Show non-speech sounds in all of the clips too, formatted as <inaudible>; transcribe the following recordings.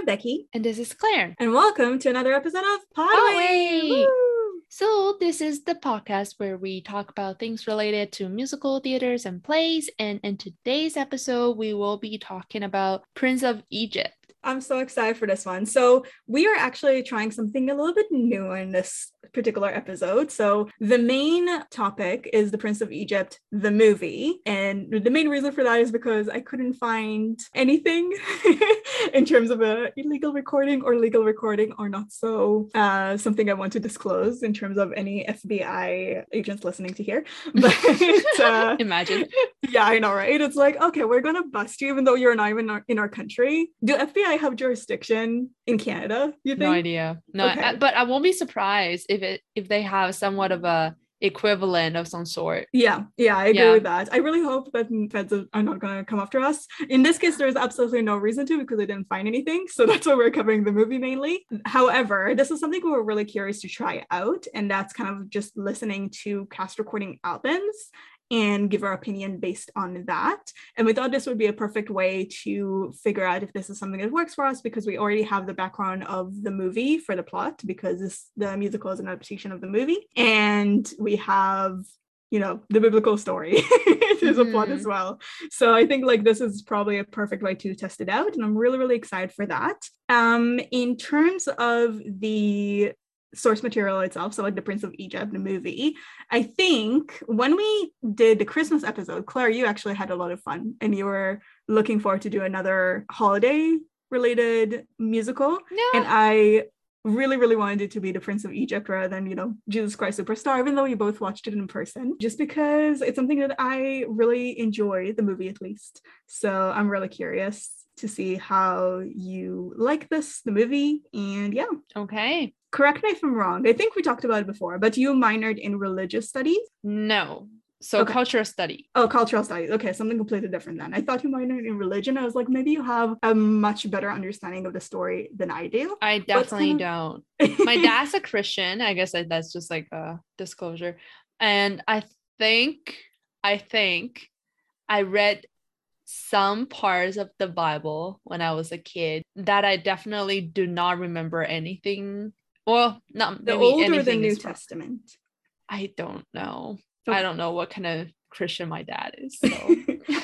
I'm Becky. And this is Claire. And welcome to another episode of Podway. So, this is the podcast where we talk about things related to musical theaters and plays. And in today's episode, we will be talking about Prince of Egypt. I'm so excited for this one. So, we are actually trying something a little bit new in this particular episode. So, the main topic is The Prince of Egypt, the movie. And the main reason for that is because I couldn't find anything <laughs> in terms of a illegal recording or legal recording or not so uh, something I want to disclose in terms of any FBI agents listening to here. <laughs> But uh, imagine. Yeah, I know, right? It's like, okay, we're going to bust you even though you're not even in our country. Do FBI have jurisdiction in Canada? You think? No idea. No, okay. I, but I won't be surprised if it if they have somewhat of a equivalent of some sort. Yeah, yeah, I agree yeah. with that. I really hope that feds are not going to come after us. In this case, there's absolutely no reason to because I didn't find anything. So <laughs> that's why we're covering the movie mainly. However, this is something we were really curious to try out, and that's kind of just listening to cast recording albums and give our opinion based on that. And we thought this would be a perfect way to figure out if this is something that works for us because we already have the background of the movie for the plot because this, the musical is an adaptation of the movie. And we have you know the biblical story <laughs> is a plot as mm-hmm. well so i think like this is probably a perfect way to test it out and i'm really really excited for that um in terms of the source material itself, so like the Prince of Egypt, the movie. I think when we did the Christmas episode, Claire, you actually had a lot of fun and you were looking forward to do another holiday related musical. Yeah. And I really, really wanted it to be the Prince of Egypt rather than, you know, Jesus Christ Superstar, even though we both watched it in person, just because it's something that I really enjoy, the movie at least. So I'm really curious to see how you like this, the movie, and yeah. Okay. Correct me if I'm wrong. I think we talked about it before, but you minored in religious studies? No. So okay. cultural study. Oh, cultural studies. Okay, something completely different then. I thought you minored in religion. I was like, maybe you have a much better understanding of the story than I do. I definitely don't. <laughs> My dad's a Christian. I guess that's just like a disclosure. And I think, I think I read some parts of the Bible when I was a kid that I definitely do not remember anything. Well, not the Old or the New Testament. I don't know. Okay. I don't know what kind of Christian my dad is. So. <laughs>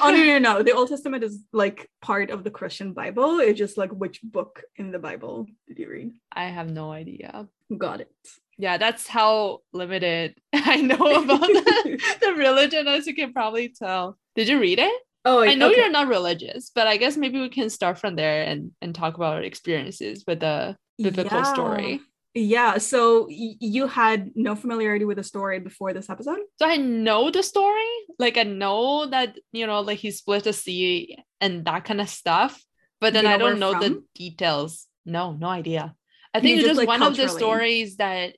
oh no, no, no. The Old Testament is like part of the Christian Bible. It's just like which book in the Bible did you read? I have no idea. Got it. Yeah, that's how limited <laughs> I know about the, <laughs> the religion, as you can probably tell. Did you read it? Oh, I know okay. you're not religious, but I guess maybe we can start from there and and talk about our experiences with the biblical yeah. story. Yeah. So y- you had no familiarity with the story before this episode? So I know the story. Like I know that, you know, like he split the sea and that kind of stuff. But then I don't know from? the details. No, no idea. I think it's just, like, one of the stories that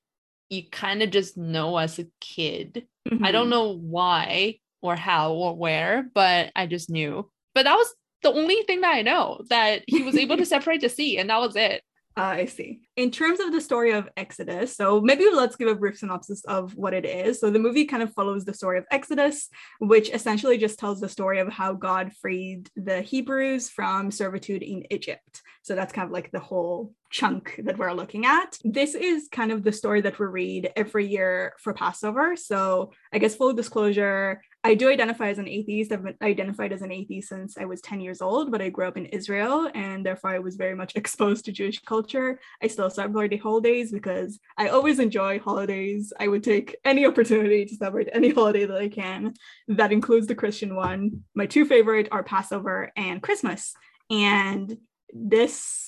you kind of just know as a kid. Mm-hmm. I don't mm-hmm. know why or how or where, but I just knew. But that was the only thing that I know that he was able to <laughs> separate the sea, and that was it. I see. In terms of the story of Exodus, so maybe let's give a brief synopsis of what it is. So the movie kind of follows the story of Exodus, which essentially just tells the story of how God freed the Hebrews from servitude in Egypt. So that's kind of like the whole chunk that we're looking at. This is kind of the story that we read every year for Passover. So I guess full disclosure, I do identify as an atheist. I've been identified as an atheist since I was 10 years old, but I grew up in Israel and therefore I was very much <laughs> exposed to Jewish culture. I still celebrate the holidays because I always enjoy holidays. I would take any opportunity to celebrate any holiday that I can. That includes the Christian one. My two favorite are Passover and Christmas. And this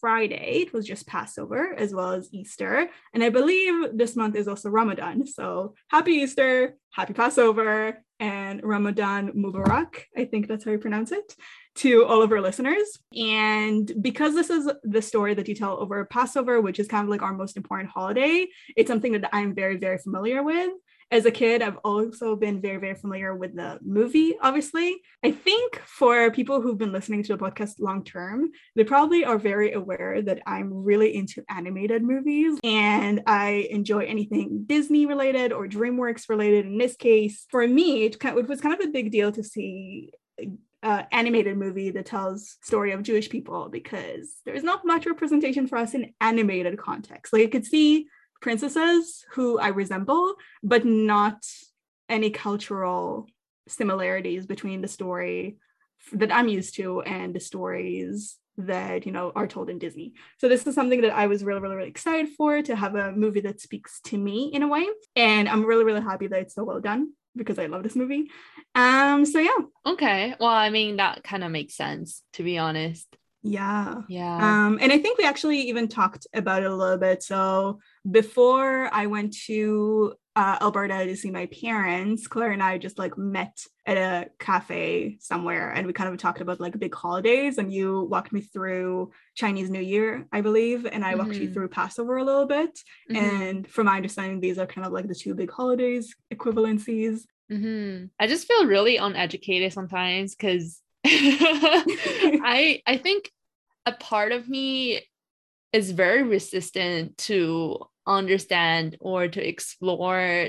Friday. It was just Passover as well as Easter. And I believe this month is also Ramadan. So happy Easter, happy Passover, and Ramadan Mubarak. I think that's how you pronounce it to all of our listeners. And because this is the story that you tell over Passover, which is kind of like our most important holiday, it's something that I'm very, very familiar with as a kid, I've also been very, very familiar with the movie, obviously. I think for people who've been listening to the podcast long term, they probably are very aware that I'm really into animated movies and I enjoy anything Disney related or DreamWorks related. In this case, for me, it, was kind of a big deal to see uh, animated movie that tells story of Jewish people because there's not much representation for us in animated context. Like I could see princesses who I resemble, but not any cultural similarities between the story that I'm used to and the stories that you know are told in Disney. So this is something that I was really, really, really excited for to have a movie that speaks to me in a way. And I'm really, really happy that it's so well done because I love this movie. Um, so yeah. Okay. Well, I mean that kind of makes sense to be honest. Yeah. Yeah. Um, and I think we actually even talked about it a little bit. So before I went to uh, Alberta to see my parents, Claire and I just like met at a cafe somewhere and we kind of talked about like big holidays. And you walked me through Chinese New Year, I believe, and I mm-hmm. walked you mm-hmm. through Passover a little bit. Mm-hmm. And from my understanding, these are kind of like the two big holidays equivalencies. Mm-hmm. I just feel really uneducated sometimes because <laughs> I <laughs> I think a part of me is very resistant to understand or to explore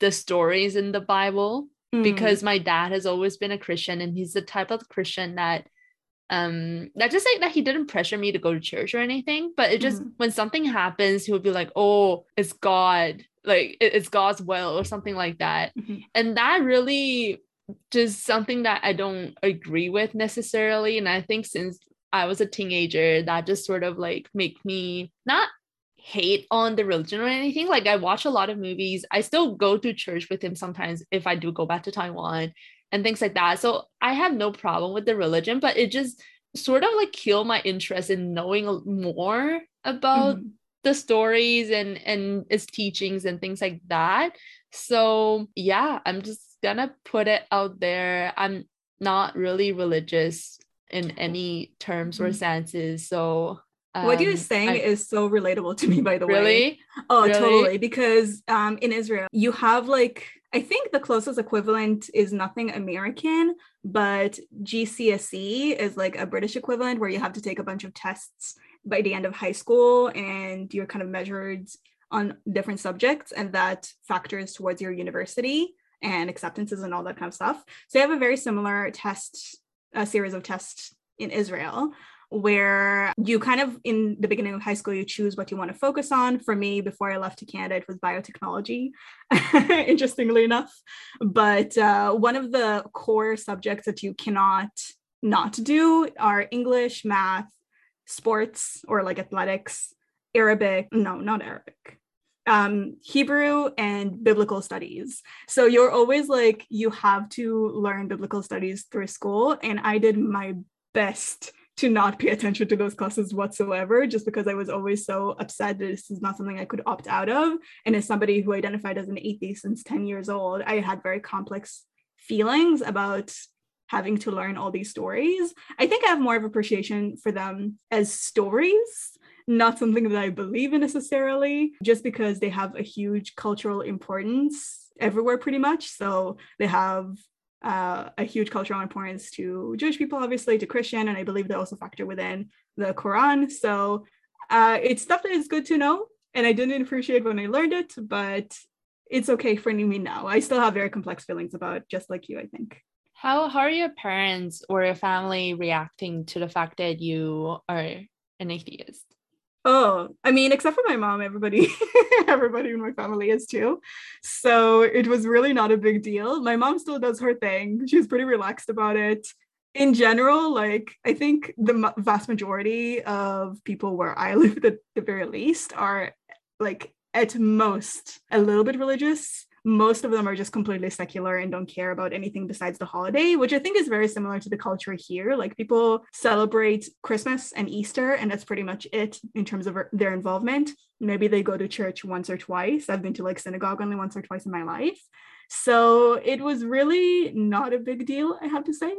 the stories in the Bible mm. because my dad has always been a Christian and he's the type of Christian that um not just like that he didn't pressure me to go to church or anything but it just mm. when something happens he would be like oh it's god like it's god's will or something like that mm-hmm. and that really just something that i don't agree with necessarily and i think since i was a teenager that just sort of like make me not hate on the religion or anything. Like I watch a lot of movies. I still go to church with him sometimes if I do go back to Taiwan and things like that. So I have no problem with the religion, but it just sort of like killed my interest in knowing more about mm-hmm. the stories and and its teachings and things like that. So yeah, I'm just gonna put it out there. I'm not really religious in any terms or mm-hmm. senses. So um, what you're um, saying I, is so relatable to me, by the really? way. Oh, really? totally. Because um, in Israel, you have like, I think the closest equivalent is nothing American, but GCSE is like a British equivalent where you have to take a bunch of tests by the end of high school and you're kind of measured on different subjects, and that factors towards your university and acceptances and all that kind of stuff. So you have a very similar test, a series of tests in Israel where you kind of in the beginning of high school you choose what you want to focus on for me before i left to canada it was biotechnology <laughs> interestingly enough but uh, one of the core subjects that you cannot not do are english math sports or like athletics arabic no not arabic um, Hebrew and biblical studies. So you're always like, you have to learn biblical studies through school. And I did my best to not pay attention to those classes whatsoever, just because I was always so upset that this is not something I could opt out of. And as somebody who identified as an atheist since 10 years old, I had very complex feelings about having to learn all these stories. I think I have more of appreciation for them as stories, not something that I believe in necessarily, just because they have a huge cultural importance everywhere pretty much. So they have uh, a huge cultural importance to Jewish people, obviously, to Christian, and I believe they also factor within the Quran. So uh, it's stuff that is good to know, and I didn't appreciate when I learned it, but it's okay for me now. I still have very complex feelings about, just like you, I think. How how are your parents or your family reacting to the fact that you are an atheist? Oh, I mean, except for my mom, everybody, <laughs> everybody in my family is too. So it was really not a big deal. My mom still does her thing. She's pretty relaxed about it. In general, like I think the vast majority of people where I <laughs> live, at the very least, are like at most a little bit religious most of them are just completely secular and don't care about anything besides the holiday, which I think is very similar to the culture here. Like people celebrate Christmas and Easter, and that's pretty much it in terms of their involvement. Maybe they go to church once or twice. I've been to like synagogue only once or twice in my life. So it was really not a big deal, I have to say.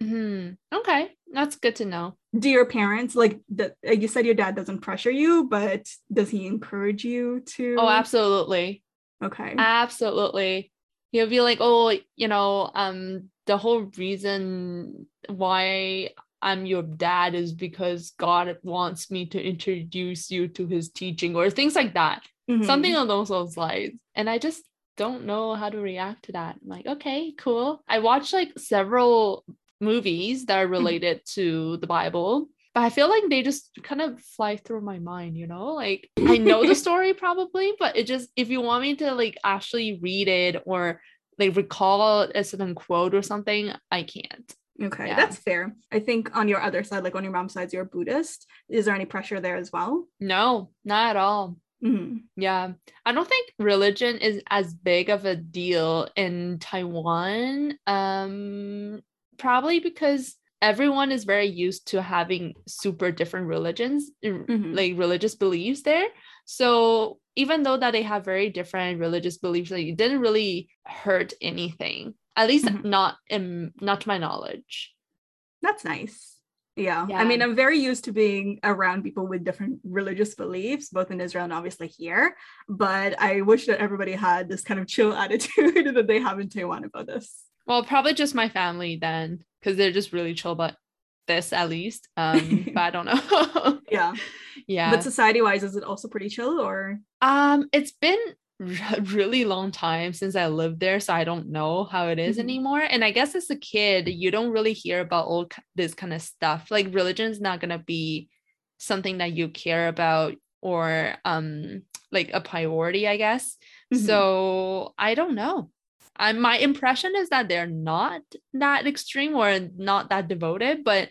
Hmm. Okay, that's good to know. Do your parents like the, you said your dad doesn't pressure you, but does he encourage you to? Oh, absolutely. Okay. Absolutely. He'll be like, oh, you know, um, the whole reason why I'm your dad is because God wants me to introduce you to his teaching or things like that. Mm-hmm. Something along those lines. And I just don't know how to react to that. I'm like, okay, cool. I watched like several movies that are mm-hmm. related to the Bible. But I feel like they just kind of fly through my mind, you know? Like I know the <laughs> story probably, but it just if you want me to like actually read it or like recall a certain quote or something, I can't. Okay, yeah. that's fair. I think on your other side, like on your mom's side, you're Buddhist. Is there any pressure there as well? No, not at all. Mm-hmm. Yeah, I don't think religion is as big of a deal in Taiwan. Um, probably because everyone is very used to having super different religions, mm-hmm. like religious beliefs there. So even though that they have very different religious beliefs, like it didn't really hurt anything. At least mm-hmm. not in not to my knowledge. That's nice. Yeah. yeah. I mean, I'm very used to being around people with different religious beliefs, both in Israel and obviously here. But I wish that everybody had this kind of chill <laughs> attitude that they have in Taiwan about this. Well, probably just my family then, because they're just really chill about this at least. Um, <laughs> but I don't know. yeah. <laughs> Yeah. But society wise, is it also pretty chill or? Um, it's been really long time since I lived there, so I don't know how it is mm-hmm. anymore. And I guess as a kid, you don't really hear about all this kind of stuff. Like religion is not gonna be something that you care about or um like a priority, I guess. Mm-hmm. So I don't know. I, my impression is that they're not that extreme or not that devoted, but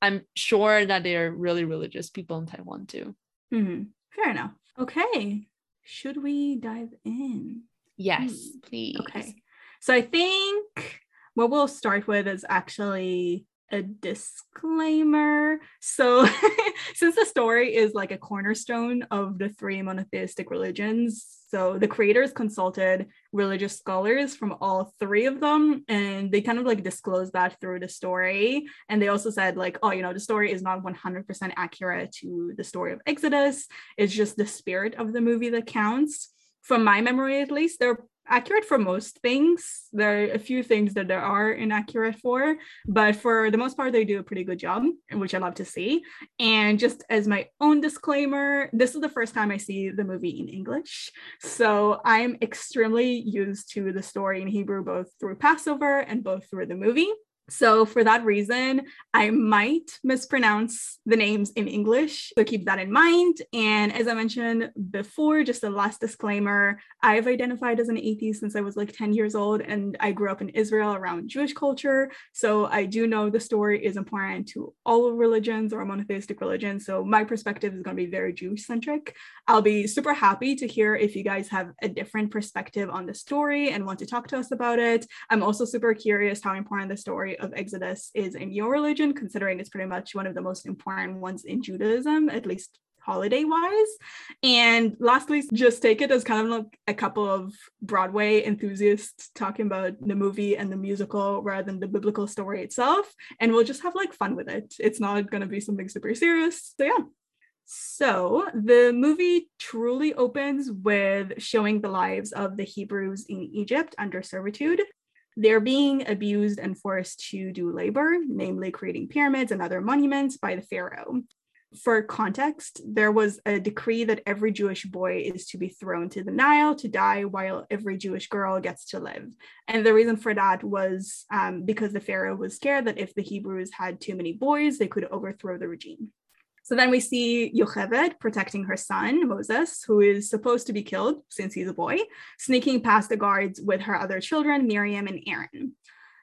I'm sure that they're really religious people in Taiwan too. Mm-hmm. Fair enough. Okay, should we dive in? Yes, hmm. please. Okay. So I think what we'll start with is actually a disclaimer. So, <laughs> since the story is like a cornerstone of the three monotheistic religions, so the creators consulted religious scholars from all three of them, and they kind of like disclosed that through the story. And they also said, like, oh, you know, the story is not 100% accurate to the story of Exodus, it's just the spirit of the movie that counts. From my memory, at least, there accurate for most things. There are a few things that there are inaccurate for, but for the most part, they do a pretty good job, which I love to see. And just as my own disclaimer, this is the first time I see the movie in English. So I'm extremely used to the story in Hebrew, both through Passover and both through the movie. So, for that reason, I might mispronounce the names in English. So, keep that in mind. And as I mentioned before, just a last disclaimer I've identified as an atheist since I was like 10 years old, and I grew up in Israel around Jewish culture. So, I do know the story is important to all religions or monotheistic religions. So, my perspective is going to be very Jewish centric. I'll be super happy to hear if you guys have a different perspective on the story and want to talk to us about it. I'm also super curious how important the story of Exodus is in your religion, considering it's pretty much one of the most important ones in Judaism, at least holiday wise. And lastly, just take it as kind of like a couple of Broadway enthusiasts talking about the movie and the musical rather than the biblical story itself. And we'll just have like fun with it. It's not going to be something super serious. So, yeah. So the movie truly opens with showing the lives of the Hebrews in Egypt under servitude. They're being abused and forced to do labor, namely creating pyramids and other monuments by the Pharaoh. For context, there was a decree that every Jewish boy is to be thrown to the Nile to die, while every Jewish girl gets to live. And the reason for that was um, because the Pharaoh was scared that if the Hebrews had too many boys, they could overthrow the regime. So then we see Yocheved protecting her son, Moses, who is supposed to be killed since he's a boy, sneaking past the guards with her other children, Miriam and Aaron.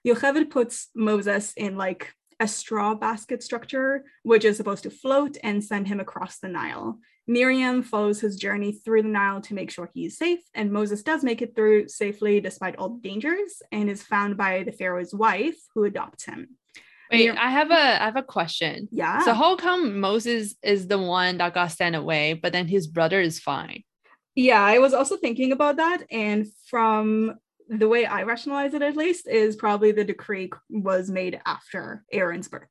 Yocheved puts Moses in like a straw basket structure, which is supposed to float and send him across the Nile. Miriam follows his journey through the Nile to make sure he's safe, and Moses does make it through safely despite all the dangers and is found by the Pharaoh's wife, who adopts him. Wait, I have a I have a question. Yeah. So how come Moses is the one that got sent away, but then his brother is fine? Yeah, I was also thinking about that. And from the way I rationalize it at least, is probably the decree was made after Aaron's birth.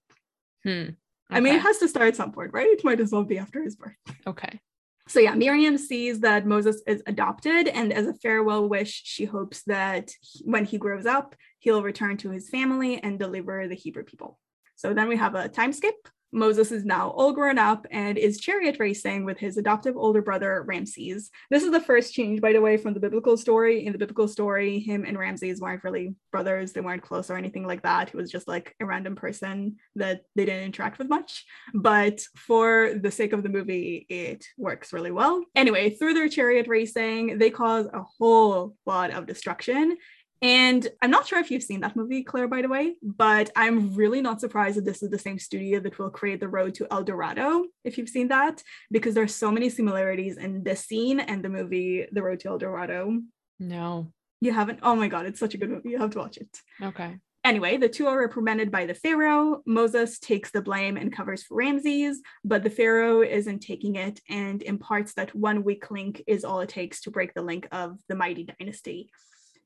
Hmm. Okay. I mean, it has to start at some point, right? It might as well be after his birth. Okay. So yeah, Miriam sees that Moses is adopted, and as a farewell wish, she hopes that when he grows up, he'll return to his family and deliver the Hebrew people. So then we have a time skip. Moses is now all grown up and is chariot racing with his adoptive older brother, Ramses. This is the first change, by the way, from the biblical story. In the biblical story, him and Ramses weren't really brothers, they weren't close or anything like that. He was just like a random person that they didn't interact with much. But for the sake of the movie, it works really well. Anyway, through their chariot racing, they cause a whole lot of destruction and I'm not sure if you've seen that movie, Claire, by the way, but I'm really not surprised that this is the same studio that will create The Road to El Dorado, if you've seen that, because there's so many similarities in this scene and the movie The Road to El Dorado. No. You haven't? Oh my God, it's such a good movie. You have to watch it. Okay. Anyway, the two are reprimanded by the Pharaoh. Moses takes the blame and covers for Ramses, but the Pharaoh isn't taking it and imparts that one weak link is all it takes to break the link of the mighty dynasty.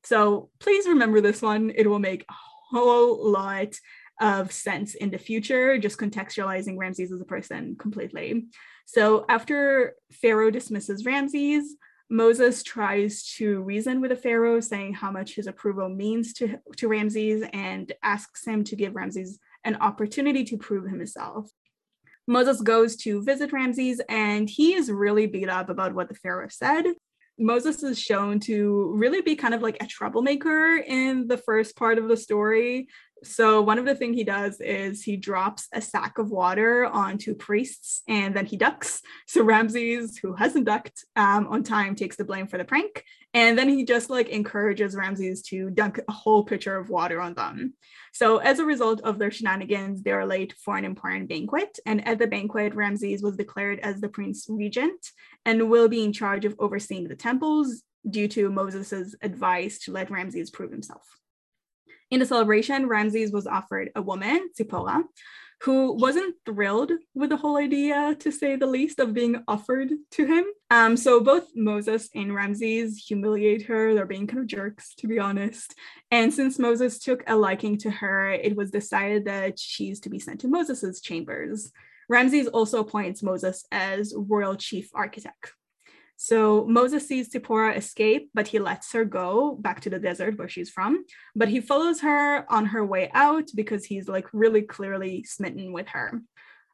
So please remember this one. It will make a whole lot of sense in the future, just contextualizing Ramses as a person completely. So after Pharaoh dismisses Ramses, Moses tries to reason with the Pharaoh, saying how much his approval means to, to Ramses and asks him to give Ramses an opportunity to prove himself. Moses goes to visit Ramses and he is really beat up about what the Pharaoh said. Moses is shown to really be kind of like a troublemaker in the first part of the story. So one of the things he does is he drops a sack of water onto priests and then he ducks. So Ramses, who hasn't ducked um, on time, takes the blame for the prank. And then he just like encourages Ramses to dunk a whole pitcher of water on them. So as a result of their shenanigans, they are late for an important banquet. And at the banquet, Ramses was declared as the prince regent and will be in charge of overseeing the temples due to Moses's advice to let Ramses prove himself. In the celebration, Ramses was offered a woman, Zipporah, who wasn't thrilled with the whole idea, to say the least, of being offered to him. Um, so both Moses and Ramses humiliate her. They're being kind of jerks, to be honest. And since Moses took a liking to her, it was decided that she's to be sent to Moses's chambers. Ramses also appoints Moses as royal chief architect. So Moses sees Zipporah escape, but he lets her go back to the desert where she's from. But he follows her on her way out because he's like really clearly smitten with her.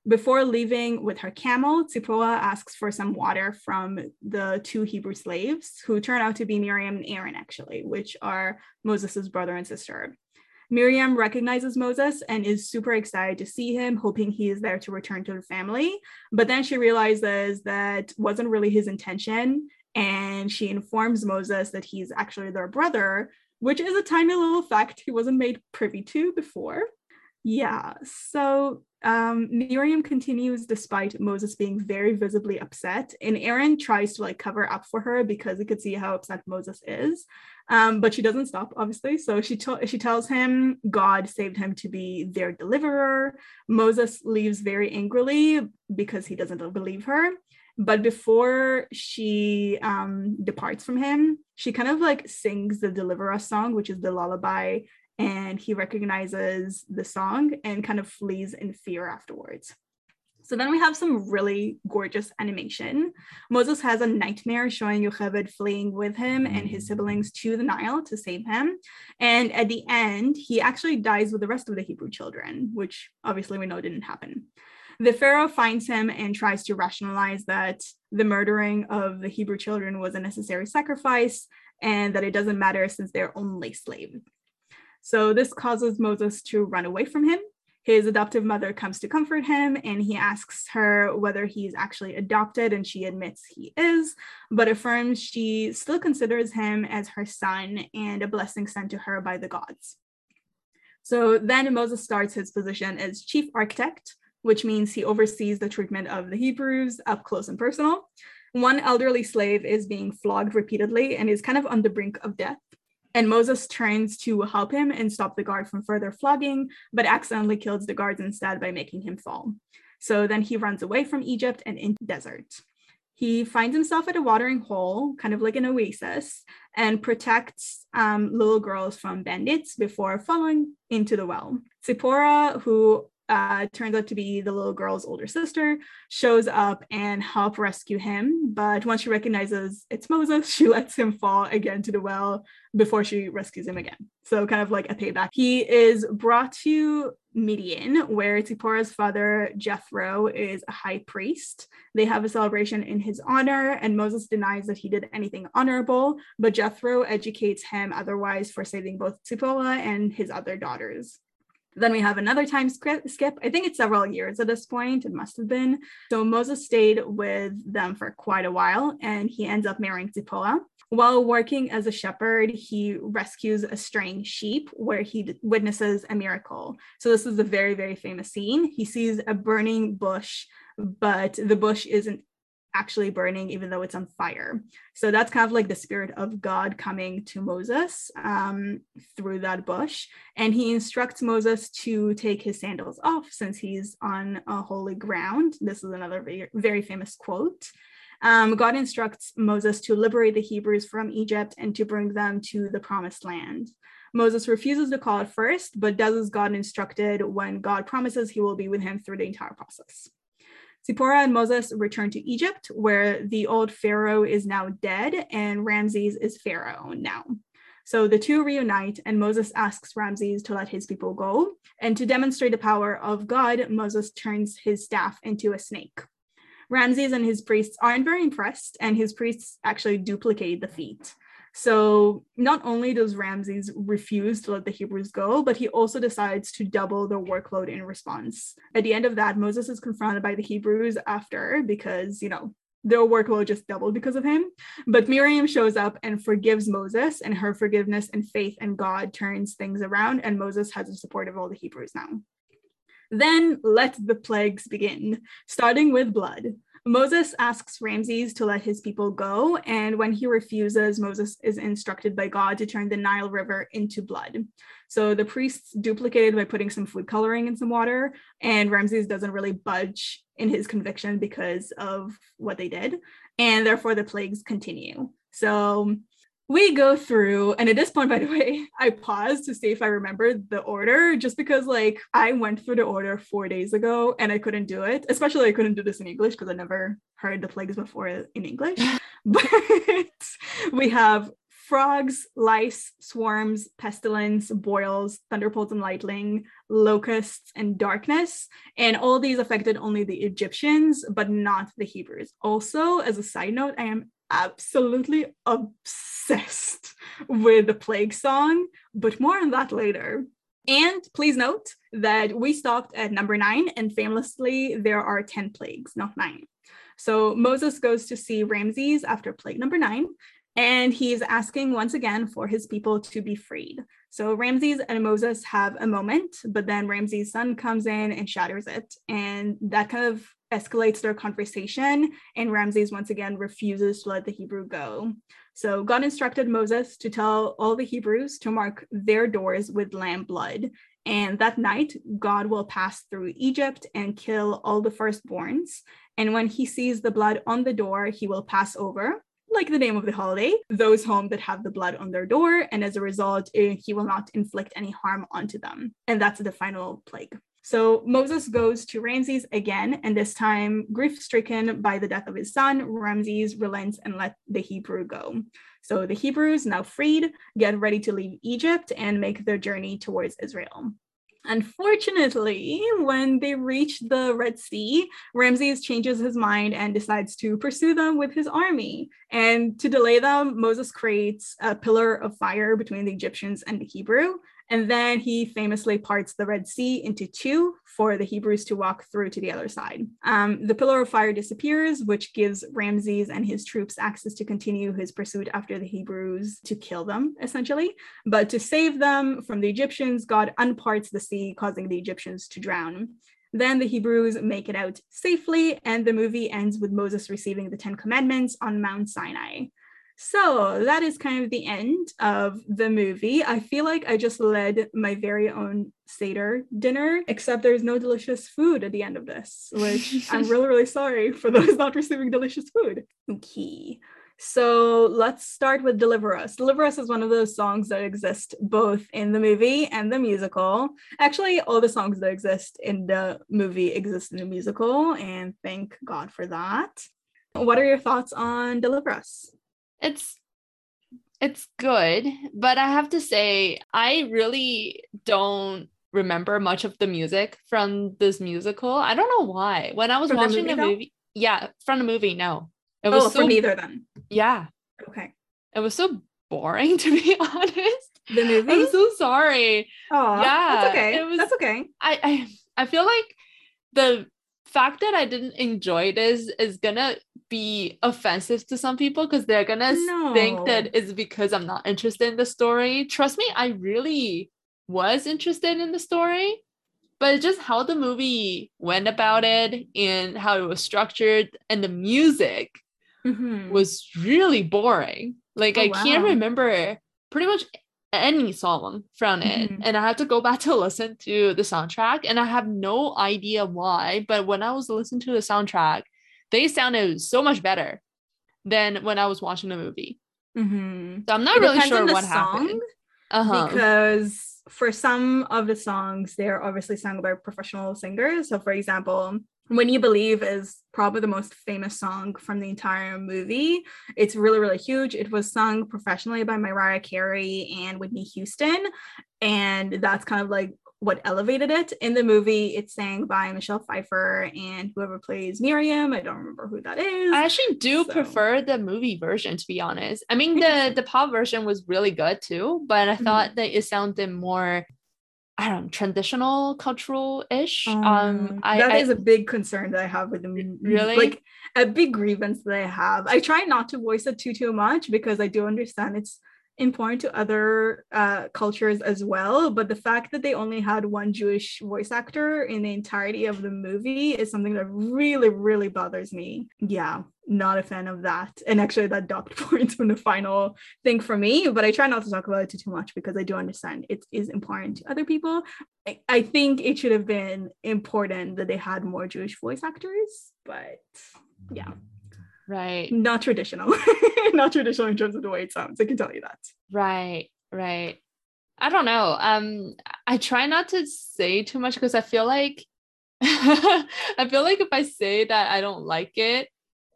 Before leaving with her camel, Zipporah asks for some water from the two Hebrew slaves, who turn out to be Miriam and Aaron, actually, which are Moses' brother and sister. Miriam recognizes Moses and is super excited to see him, hoping he is there to return to the family. But then she realizes that wasn't really his intention. And she informs Moses that he's actually their brother, which is a tiny little fact he wasn't made privy to before. Yeah, so um, Miriam continues despite Moses being very visibly upset, and Aaron tries to like cover up for her because he could see how upset Moses is. Um, but she doesn't stop, obviously. So she t- she tells him God saved him to be their deliverer. Moses leaves very angrily because he doesn't believe her. But before she um, departs from him, she kind of like sings the Deliver Us song, which is the lullaby and he recognizes the song and kind of flees in fear afterwards. So then we have some really gorgeous animation. Moses has a nightmare showing Yocheved fleeing with him and his siblings to the Nile to save him. And at the end, he actually dies with the rest of the Hebrew children, which obviously we know didn't happen. The Pharaoh finds him and tries to rationalize that the murdering of the Hebrew children was a necessary sacrifice and that it doesn't matter since they're only slaves. So this causes Moses to run away from him. His adoptive mother comes to comfort him and he asks her whether he's actually adopted, and she admits he is, but affirms she still considers him as her son and a blessing sent to her by the gods. So then Moses starts his position as chief architect, which means he oversees the treatment of the Hebrews up close and personal. One elderly slave is being flogged repeatedly and is kind of on the brink of death. And Moses turns to help him and stop the guard from further flogging, but accidentally kills the guards instead by making him fall. So then he runs away from Egypt and into the desert. He finds himself at a watering hole, kind of like an oasis, and protects um, little girls from bandits before falling into the well. Zipporah, who uh, turns out to be the little girl's older sister, shows up and help rescue him. But once she recognizes it's Moses, <laughs> she lets him fall again to the well before she rescues him again. So kind of like a payback. He is brought to Midian, where Zipporah's father Jethro is a high priest. They have a celebration in his honor, and Moses denies that he did anything honorable, but Jethro educates him otherwise for saving both Zipporah and his other daughters. Then we have another time skip. I think it's several years at this point. It must have been. So Moses stayed with them for quite a while and he ends up marrying Zipporah. While working as a shepherd, he rescues a straying sheep where he witnesses a miracle. So this is a very, very famous scene. He sees a burning bush, but the bush isn't actually burning, even though it's on fire. So that's kind of like the spirit of God coming to Moses um, through that bush. And he instructs Moses to take his sandals off since he's on a holy ground. This is another very, very famous quote. Um, God instructs Moses to liberate the Hebrews from Egypt and to bring them to the promised land. Moses refuses the call at first, but does as God instructed when God promises he will be with him through the entire process. Zipporah and Moses return to Egypt, where the old Pharaoh is now dead and Ramses is Pharaoh now. So the two reunite, and Moses asks Ramses to let his people go. And to demonstrate the power of God, Moses turns his staff into a snake. Ramses and his priests aren't very impressed, and his priests actually duplicate the feat. So not only does Ramses refuse to let the Hebrews go, but he also decides to double their workload in response. At the end of that, Moses is confronted by the Hebrews after because, you know, their workload just doubled because of him. But Miriam shows up and forgives Moses, and her forgiveness and faith in God turns things around, and Moses has the support of all the Hebrews now. Then let the plagues begin, starting with blood. Moses asks Ramses to let his people go, and when he refuses, Moses is instructed by God to turn the Nile River into blood. So the priests duplicated by putting some food coloring in some water, and Ramses doesn't really budge in his conviction because of what they did, and therefore the plagues continue. So we go through and at this point by the <laughs> way i paused to see if i remembered the order just because like i went through the order four days ago and i couldn't do it. Especially i couldn't do this in english because i never heard the plagues before in english. <laughs> <laughs> But we have frogs lice swarms pestilence boils thunderbolts and lightning locusts and darkness. And all these affected only the egyptians but not the hebrews. Also as a side note i am absolutely obsessed with the plague song, but more on that later. And please note that we stopped at number nine, and famously, there are 10 plagues, not nine. So Moses goes to see Ramses after plague number nine, and he's asking once again for his people to be freed. So Ramses and Moses have a moment, but then Ramses' son comes in and shatters it. And that kind of escalates their conversation, and Ramses once again refuses to let the Hebrew go. So God instructed Moses to tell all the Hebrews to mark their doors with lamb blood. And that night, God will pass through Egypt and kill all the firstborns. And when he sees the blood on the door, he will pass over, like the name of the holiday, those home that have the blood on their door. And as a result, eh, he will not inflict any harm onto them. And that's the final plague. So Moses goes to Ramses again, and this time, grief stricken by the death of his son, Ramses relents and let the Hebrew go. So the Hebrews, now freed, get ready to leave Egypt and make their journey towards Israel. Unfortunately, when they reach the Red Sea, Ramses changes his mind and decides to pursue them with his army. And to delay them, Moses creates a pillar of fire between the Egyptians and the Hebrew, and then he famously parts the Red Sea into two for the Hebrews to walk through to the other side. Um, the pillar of fire disappears, which gives Ramses and his troops access to continue his pursuit after the Hebrews to kill them, essentially. But to save them from the Egyptians, God unparts the sea, causing the Egyptians to drown. Then the Hebrews make it out safely, and the movie ends with Moses receiving the Ten Commandments on Mount Sinai. So that is kind of the end of the movie. I feel like I just led my very own Seder dinner, except there's no delicious food at the end of this, which <laughs> I'm really, really sorry for those <laughs> not receiving delicious food. Okay. So let's start with Deliver Us. Deliver Us is one of those songs that exist both in the movie and the musical. Actually, all the songs that exist in the movie exist in the musical, and thank God for that. What are your thoughts on Deliver Us? It's it's good, but I have to say I really don't remember much of the music from this musical. I don't know why. When I was from watching the movie, the movie yeah, from the movie, no. It was oh, so, for neither then. Yeah. Okay. It was so boring <laughs> to be honest. The movie. I'm so sorry. Oh, yeah. That's okay. It was, that's okay. I, I I feel like the fact that I didn't enjoy this is gonna be offensive to some people because they're gonna no. think that it's because I'm not interested in the story. Trust me, I really was interested in the story, but just how the movie went about it and how it was structured and the music mm-hmm. was really boring. Like oh, I wow. can't remember pretty much any song from it. Mm-hmm. And I had to go back to <laughs> listen to the soundtrack. And I have no idea why. But when I was listening to the soundtrack, they sounded so much better than when I was watching the movie. Mm-hmm. So I'm not it really sure what happened. Uh-huh. Because for some of the songs, they're obviously sung by professional singers. So, for example, when You Believe is probably the most famous song from the entire movie. It's really, really huge. It was sung professionally by Mariah Carey and Whitney Houston. And that's kind of like what elevated it. In the movie, it's sang by Michelle Pfeiffer and whoever plays Miriam. I don't remember who that is. I actually do so. prefer the movie version, to be honest. I mean, the, the pop version was really good too, but I thought mm-hmm. that it sounded more I don't know, traditional cultural ish. Um, um, I, that I, is a big concern that I have with them. Really, like a big grievance that I have. I try not to voice it too too much because I do understand it's important to other uh, cultures as well. But the fact that they only had one Jewish voice actor in the entirety of the movie is something that really, really bothers me. Yeah, not a fan of that. And actually, that docked <laughs> points from the final thing for me. But I try not to talk about it too, much because I do understand it is important to other people. I, I think it should have been important that they had more Jewish voice actors, but yeah. Right. Not traditional. <laughs> Not traditional in terms of the way it sounds. I can tell you that. Right. Right. I don't know. Um, I try not to say too much because I feel like <laughs> I feel like if I say that I don't like it,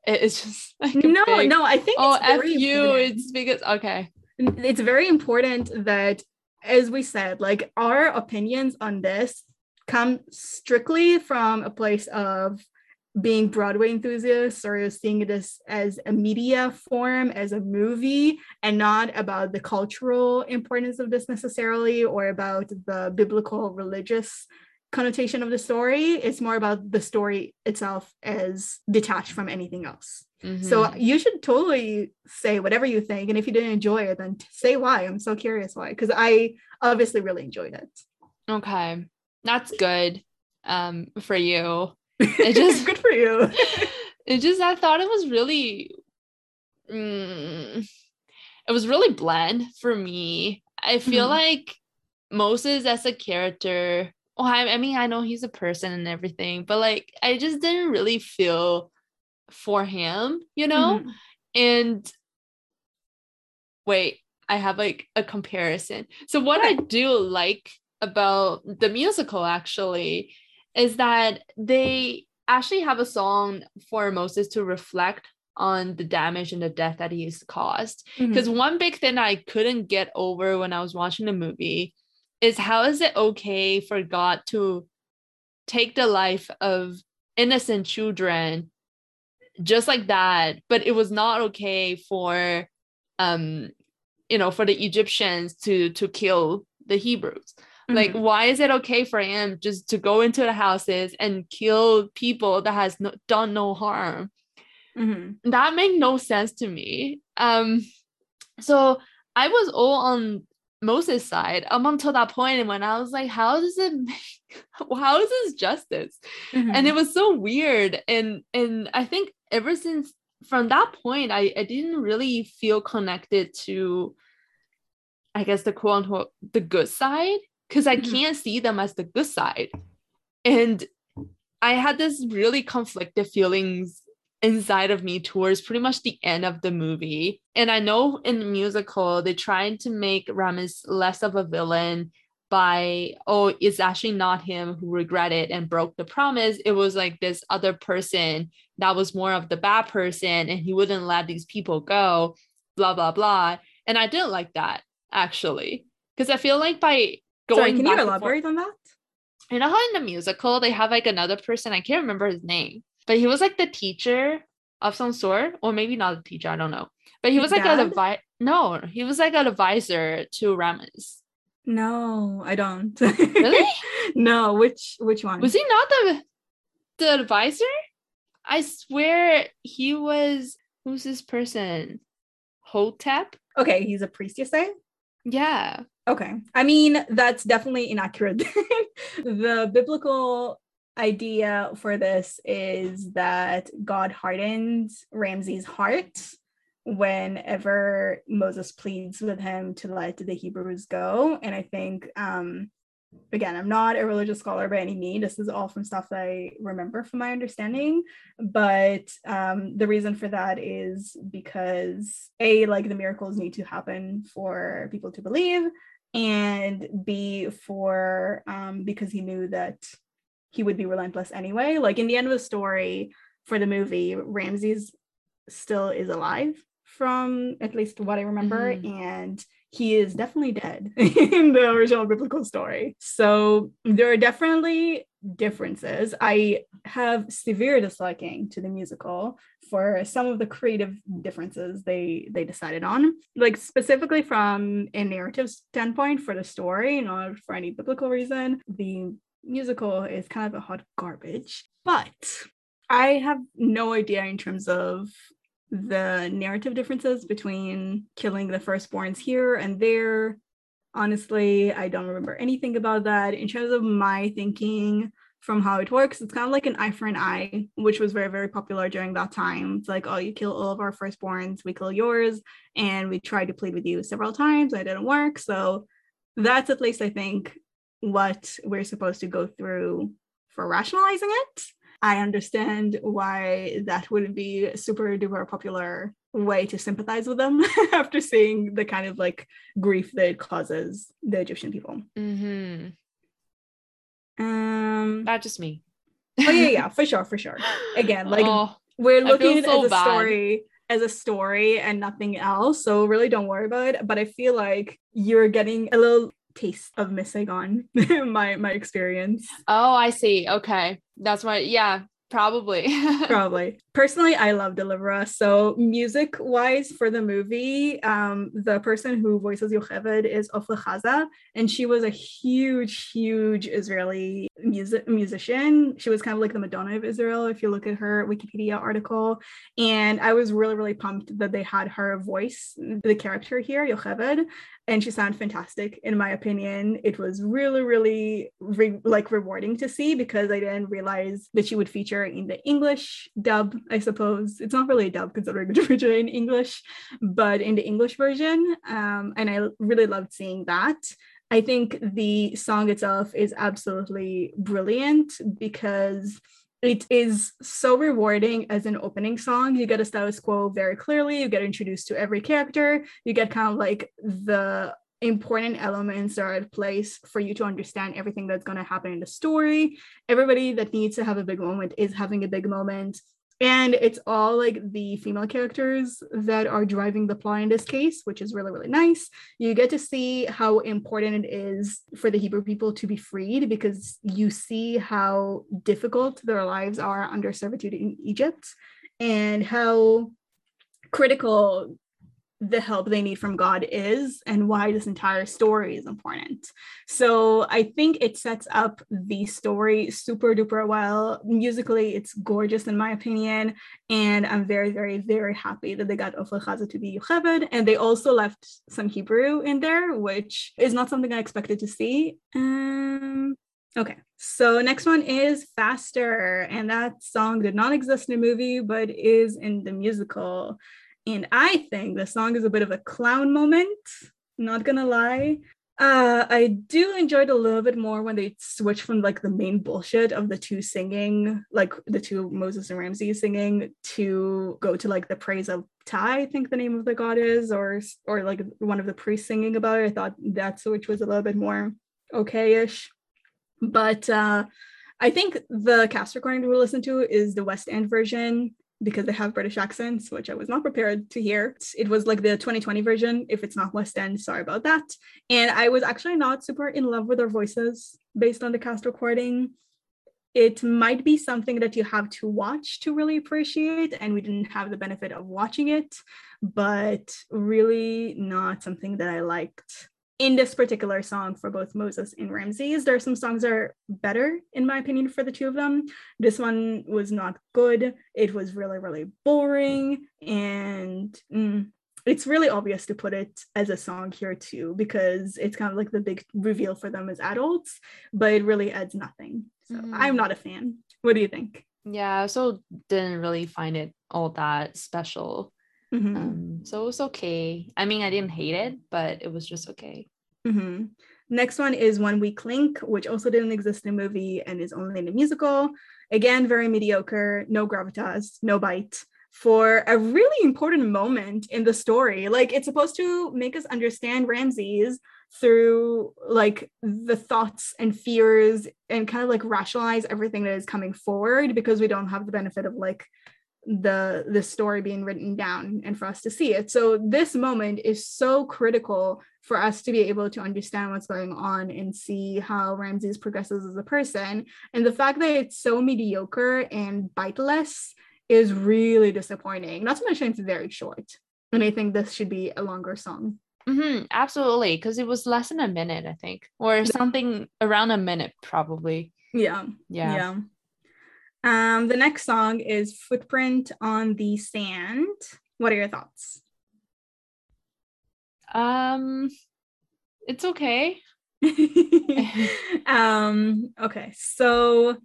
it's just <laughs> like no, big, no. I think oh, f you. It's because okay. It's very important that, as we said, like our opinions on this come strictly from a place of being Broadway enthusiasts or seeing it as, as a media form, as a movie, and not about the cultural importance of this necessarily or about the biblical religious connotation of the story. It's more about the story itself as detached from anything else. Mm-hmm. So you should totally say whatever you think. And if you didn't enjoy it, then say why. I'm so curious why. Because I obviously really enjoyed it. Okay. That's good um for you it <laughs> just good for you. <laughs> it just I thought it was really mm, it was really bland for me. I feel mm-hmm. like Moses as a character, well, I, I mean, I know he's a person and everything, but like I just didn't really feel for him, you know? Mm-hmm. And wait, I have like a comparison. So what I do like about the musical actually is that they actually have a song for Moses to reflect on the damage and the death that he's caused. Because mm-hmm. one big thing I couldn't get over when I was watching the movie is how is it okay for God to take the life of innocent children just like that, but it was not okay for um you know for the Egyptians to to kill the Hebrews. Mm-hmm. Like, why is it okay for him just to go into the houses and kill people that has no, done no harm? Mm-hmm. That made no sense to me. Um, so I was all on Moses' side up until that point, and when I was like, "How does it? Make, <laughs> how is this justice?" Mm-hmm. And it was so weird, and and I think ever since from that point, I I didn't really feel connected to, I guess the quote unquote the good side because I mm-hmm. can't see them as the good side. And I had this really conflicted feelings inside of me towards pretty much the end of the movie. And I know in the musical, they're trying to make Ramiz less of a villain by, oh, it's actually not him who regretted and broke the promise. It was like this other person that was more of the bad person and he wouldn't let these people go, blah, blah, blah. And I didn't like that actually. Because I feel like by going Sorry, can you elaborate on that? You know how in the musical they have like another person, I can't remember his name, but he was like the teacher of some sort, or maybe not a teacher, I don't know. But he was like an advisor. No, he was like an advisor to Ramiz. No, I don't. Really? <laughs> no, which which one? Was he not the the advisor? I swear he was who's this person? Hotep? Okay, he's a priest, you say? Yeah. Okay. I mean, that's definitely inaccurate. <laughs> the biblical idea for this is that God hardens Ramses' heart whenever Moses pleads with him to let the Hebrews go. And I think, um, again, I'm not a religious scholar by any means. This is all from stuff that I remember from my understanding. But um, the reason for that is because A, like the miracles need to happen for people to believe and B for um, because he knew that he would be relentless anyway. Like in the end of the story for the movie, Ramses still is alive from at least what I remember, mm-hmm. and he is definitely dead <laughs> in the original biblical story. So there are definitely differences. I have severe disliking to the musical for some of the creative differences they they decided on. Like specifically from a narrative standpoint for the story, not for any biblical reason. The musical is kind of a hot garbage. But I have no idea in terms of the narrative differences between killing the firstborns here and there. Honestly, I don't remember anything about that. In terms of my thinking from how it works, it's kind of like an eye for an eye, which was very, very popular during that time. It's like, oh, you kill all of our firstborns, we kill yours. And we tried to plead with you several times, and it didn't work. So that's at least, I think, what we're supposed to go through for rationalizing it. I understand why that would be super duper popular way to sympathize with them <laughs> after seeing the kind of like grief that it causes the Egyptian people. Mm-hmm. Um, not just me. oh yeah, yeah, <laughs> for sure, for sure. Again, like oh, we're looking so at the story as a story and nothing else. So really don't worry about it. But I feel like you're getting a little taste of Miss Saigon, <laughs> my my experience. Oh, I see. Okay. That's why yeah, Probably. <laughs> Probably. Personally, I love Deliver Us. So music wise for the movie, um, the person who voices Yocheved is Ofra Haza, and she was a huge, huge Israeli music musician. She was kind of like the Madonna of Israel, if you look at her Wikipedia article. And I was really, really pumped that they had her voice the character here, Yocheved, and she sounded fantastic in my opinion. It was really, really re- like rewarding to see because I didn't realize that she would feature in the English dub. I suppose it's not really a dub considering <laughs> the feature in English, but in the English version, um, and I really loved seeing that. I think the song itself is absolutely brilliant because it is so rewarding as an opening song. You get a status quo very clearly, you get introduced to every character, you get kind of like the important elements are at place for you to understand everything that's going to happen in the story. Everybody that needs to have a big moment is having a big moment and it's all like the female characters that are driving the plot in this case which is really really nice. You get to see how important it is for the hebrew people to be freed because you see how difficult their lives are under servitude in egypt and how critical the help they need from God is and why this entire story is important. So I think it sets up the story super duper well. Musically, it's gorgeous in my opinion. And I'm very, very, very happy that they got Ofra Haza to be Yocheved. And they also left some Hebrew in there, which is not something I expected to see. Um, Okay, so next one is Faster, and that song did not exist in the movie, but is in the musical. And I think the song is a bit of a clown moment, not gonna lie. Uh, I do enjoy it a little bit more when they switch from like the main bullshit of the two singing, like the two Moses and Ramses singing, to go to like the praise of Ptah, I think the name of the god is, or or like one of the priests singing about it. I thought that switch was a little bit more okay-ish. But uh, I think the cast recording we listen to is the West End version because they have British accents, which I was not prepared to hear. It was like the 2020 version. If it's not West End, sorry about that. And I was actually not super in love with their voices based on the cast recording. It might be something that you have to watch to really appreciate, and we didn't have the benefit of watching it, but really not something that I liked in this particular song for both Moses and Ramses. There are some songs that are better, in my opinion, for the two of them. This one was not good. It was really, really boring. And mm, it's really obvious to put it as a song here, too, because it's kind of like the big reveal for them as adults, but it really adds nothing. So mm. I'm not a fan. What do you think? Yeah, I also didn't really find it all that special. Mm-hmm. Um, so it was okay. I mean, I didn't hate it, but it was just okay. Mm-hmm. Next one is One Weak Link, which also didn't exist in a movie and is only in a musical. Again, very mediocre, no gravitas, no bite for a really important moment in the story. Like it's supposed to make us understand Ramses through like the thoughts and fears and kind of like rationalize everything that is coming forward because we don't have the benefit of like the the story being written down and for us to see it. So this moment is so critical for us to be able to understand what's going on and see how ramses progresses as a person. And the fact that it's so mediocre and biteless is really disappointing. Not to mention it's very short and i think this should be a longer song. Mm-hmm, absolutely because it was less than a minute i think or something around a minute probably. Yeah yeah. yeah um, the next song is Footprint on the Sand. What are your thoughts? Um, it's okay. <laughs> um, okay, so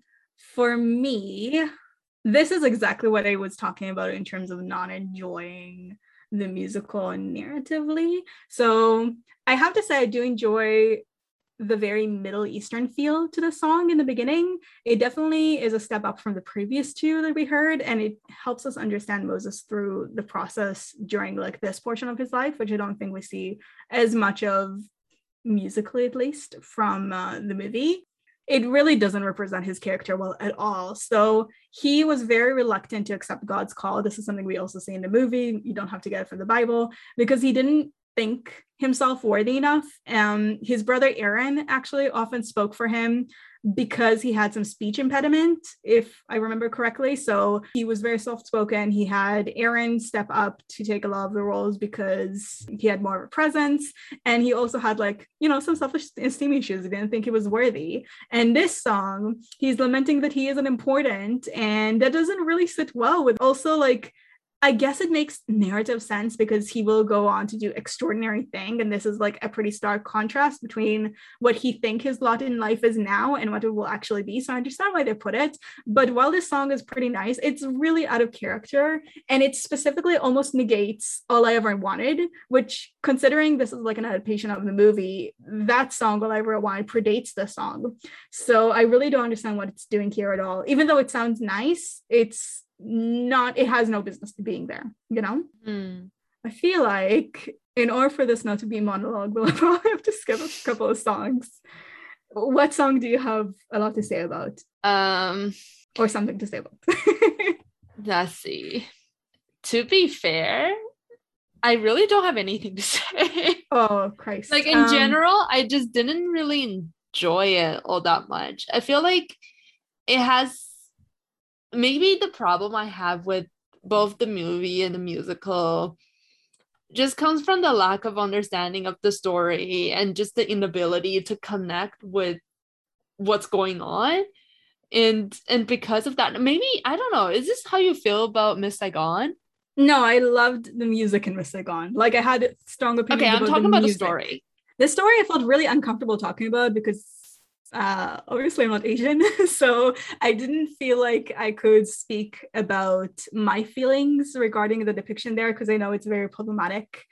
for me, this is exactly what I was talking about in terms of not enjoying the musical narratively. So I have to say, I do enjoy the very Middle Eastern feel to the song in the beginning. It definitely is a step up from the previous two that we heard, and it helps us understand Moses through the process during like this portion of his life, which I don't think we see as much of musically, at least from uh, the movie. It really doesn't represent his character well at all. So he was very reluctant to accept God's call. This is something we also see in the movie. You don't have to get it from the Bible because he didn't think himself worthy enough. Um, his brother Aaron actually often spoke for him because he had some speech impediment, if I remember correctly. So he was very soft spoken. He had Aaron step up to take a lot of the roles because he had more of a presence. And he also had, like, you know, some self esteem issues. He didn't think he was worthy. And this song, he's lamenting that he isn't important. And that doesn't really sit well with also, like, I guess it makes narrative sense because he will go on to do extraordinary thing, and this is like a pretty stark contrast between what he think his lot in life is now and what it will actually be. So I understand why they put it. But while this song is pretty nice, it's really out of character, and it specifically almost negates all I ever wanted. Which, considering this is like an adaptation of the movie, that song "All I Ever Wanted" predates the song. So I really don't understand what it's doing here at all. Even though it sounds nice, it's not it has no business to being there you know? Mm. i feel like in order for this not to be monologue we'll <laughs> probably have to skip a couple of songs. What song do you have a lot to say about? Um or something to say about? <laughs> let's see. To be fair i really don't have anything to <laughs> say. Oh christ. Like in um, general i just didn't really enjoy it all that much. I feel like it has maybe the problem I have with both the movie and the musical just comes from the lack of understanding of the story and just the inability to connect with what's going on. And and because of that maybe i don't know is this how you feel about miss saigon? No i loved the music in miss saigon. Like i had strong opinions okay i'm talking about music. the story. The story i felt really uncomfortable talking about because uh, obviously I'm not Asian, <laughs> so I didn't feel like I could speak about my feelings regarding the depiction there because I know it's very problematic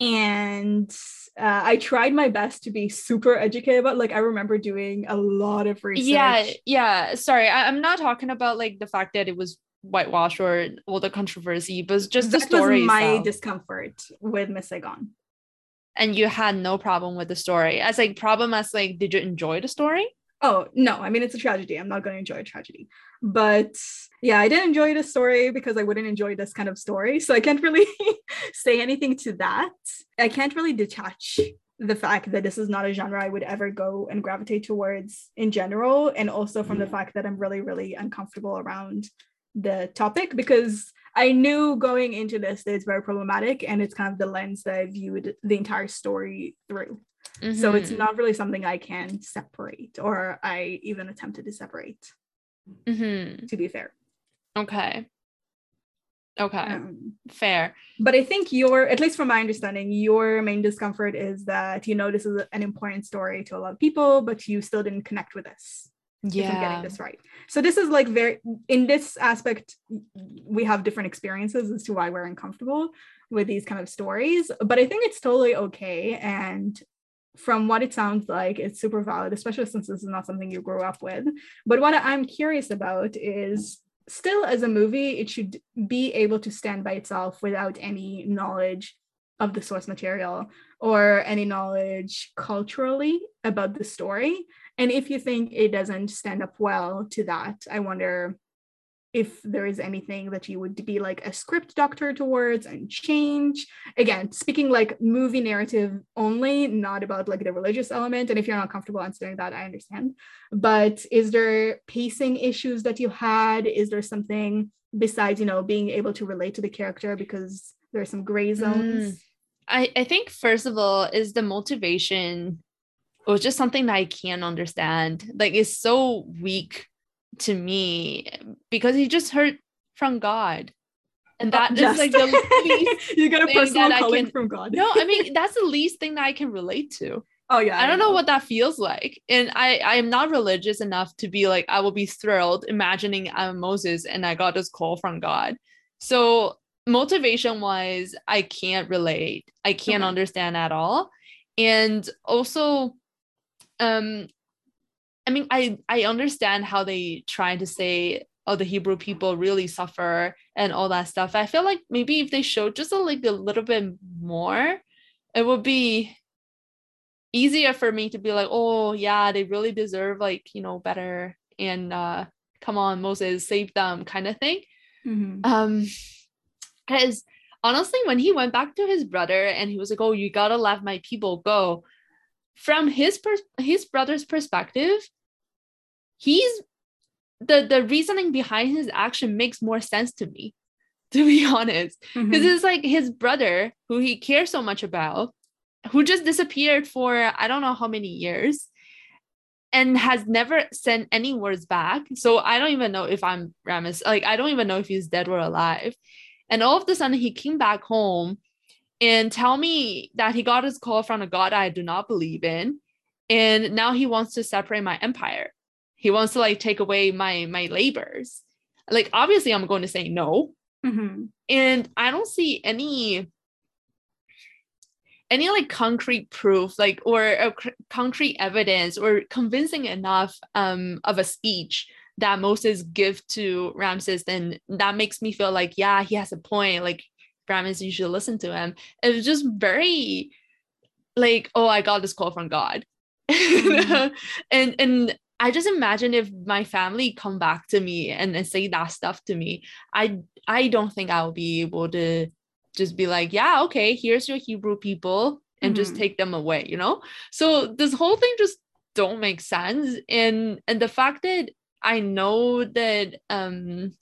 and uh, I tried my best to be super educated about. Like I remember doing a lot of research. Yeah, yeah. Sorry, I, am not talking about like the fact that it was whitewashed or all the controversy, but just that the story. Was my discomfort with Miss Saigon. And you had no problem with the story. As like problem as like, did you enjoy the story? Oh no, I mean it's a tragedy. I'm not going to enjoy a tragedy, but yeah, I didn't enjoy the story because I wouldn't enjoy this kind of story. So I can't really <laughs> say anything to that. I can't really detach the fact that this is not a genre I would ever go and gravitate towards in general, and also from the mm. fact that I'm really, really uncomfortable around the topic because I knew going into this that it's very problematic and it's kind of the lens that I viewed the entire story through. Mm-hmm. So it's mm-hmm. not really something I can separate or I even attempted to separate. Mm-hmm. To be fair. Okay. Okay. Um, Fair. But I think your, at least from my understanding, your main discomfort is that you know this is an important story to a lot of people, but you still didn't connect with this. Yeah. If I'm getting this right. So this is like very in this aspect, we have different experiences as to why we're uncomfortable with these kind of stories. But I think it's totally okay. And from what it sounds like, it's super valid, especially since this is not something you grew up with. But what I'm curious about is still as a movie, it should be able to stand by itself without any knowledge of the source material or any knowledge culturally about the story. And if you think it doesn't stand up well to that, I wonder if there is anything that you would be like a script doctor towards and change. Again speaking like movie narrative only not about like the religious element. And if you're not comfortable answering that i understand. But is there pacing issues that you had? Is there something besides you know being able to relate to the character because there are some gray zones? Mm. I, I think first of all is the motivation was just something that I can't understand. Like it's so weak to me because he just heard from God. And that is like the <laughs> least you got a personal calling can, from God. no, I mean that's the least thing that I can relate to. Oh yeah. I don't know. know what that feels like. And I I am not religious enough to be like I will be thrilled imagining I'm Moses and I got this call from God. So motivation wise, I can't relate. I can't okay. understand at all. And also um I mean, I I understand how they try to say, oh, the Hebrew people really suffer and all that stuff. I feel like maybe if they showed just a, like a little bit more, it would be easier for me to be like, oh yeah, they really deserve like you know better and uh, come on, Moses, save them, kind of thing. Mm-hmm. Um, because honestly, when he went back to his brother and he was like, oh, you gotta let my people go. From his per- his brother's perspective, he's the the reasoning behind his action makes more sense to me <laughs> to be honest. Because mm-hmm. it's like his brother who he cares so much about who just disappeared for i don't know how many years and has never sent any words back. So i don't even know if i'm Ramses like i don't even know if he's dead or alive. And all of a sudden he came back home and tell me that he got his call from a god i do not believe in and now he wants to separate my empire. He wants to like take away my my labors. Like obviously i'm going to say no. Mm-hmm. and i don't see any any like concrete proof like or c- concrete evidence or convincing enough um of a speech that moses give to ramses then that makes me feel like yeah he has a point. Like ramses you should listen to him it was just very like oh i got this call from god mm-hmm. <laughs> and and I just imagine if my family come back to me and, and say that stuff to me, I I don't think I'll be able to just be like, yeah, okay, here's your Hebrew people and mm-hmm. just take them away, you know? So this whole thing just don't make sense. And and the fact that I know that um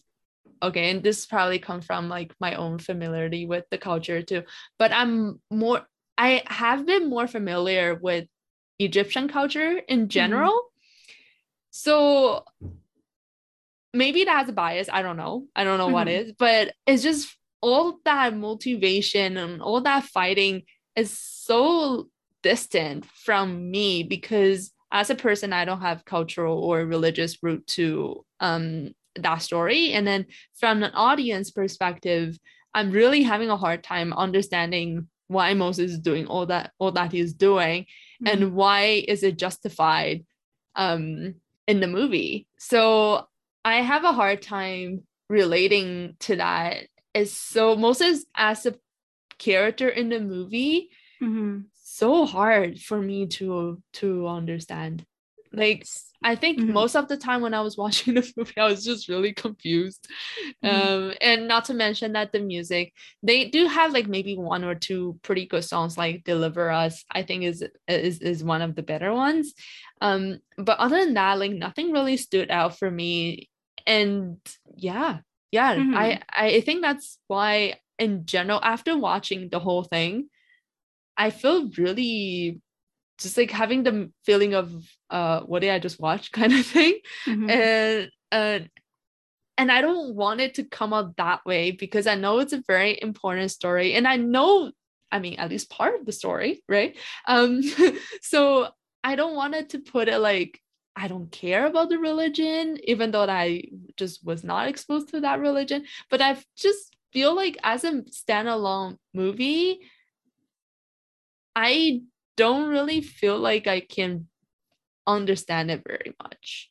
okay, and this probably comes from like my own familiarity with the culture too, but I'm more I have been more familiar with Egyptian culture in mm-hmm. general. Mm-hmm so maybe it has a bias. I don't know. I don't know mm-hmm. what is, but it's just all that motivation and all that fighting is so distant from me because as a person, I don't have cultural or religious root to um, that story. And then from an audience perspective, I'm really having a hard time understanding why Moses is doing all that all that he's doing mm-hmm. and why is it justified um in the movie. So I have a hard time relating to that. Is so Moses as a character in the movie mm-hmm. so hard for me to to understand. Like I think mm-hmm. most of the time when I was <laughs> watching the movie, I was just really confused. Mm-hmm. Um, and not to mention that the music, they do have like maybe one or two pretty good songs, like "Deliver Us." I think is is is one of the better ones. Um, but other than that, like nothing really stood out for me. And yeah, yeah, mm-hmm. I I think that's why in general, after watching the whole thing, I feel really just like having the feeling of uh what did I just watch <laughs> kind of thing. Mm-hmm. And uh and I don't want it to come out that way because I know it's a very important story. And I know, I mean, at least part of the story, right? Um, <laughs> so I don't want it to put it like I don't care about the religion, even though I just was not exposed to that religion. But I just feel like as a standalone movie, I don't really feel like I can understand it very much.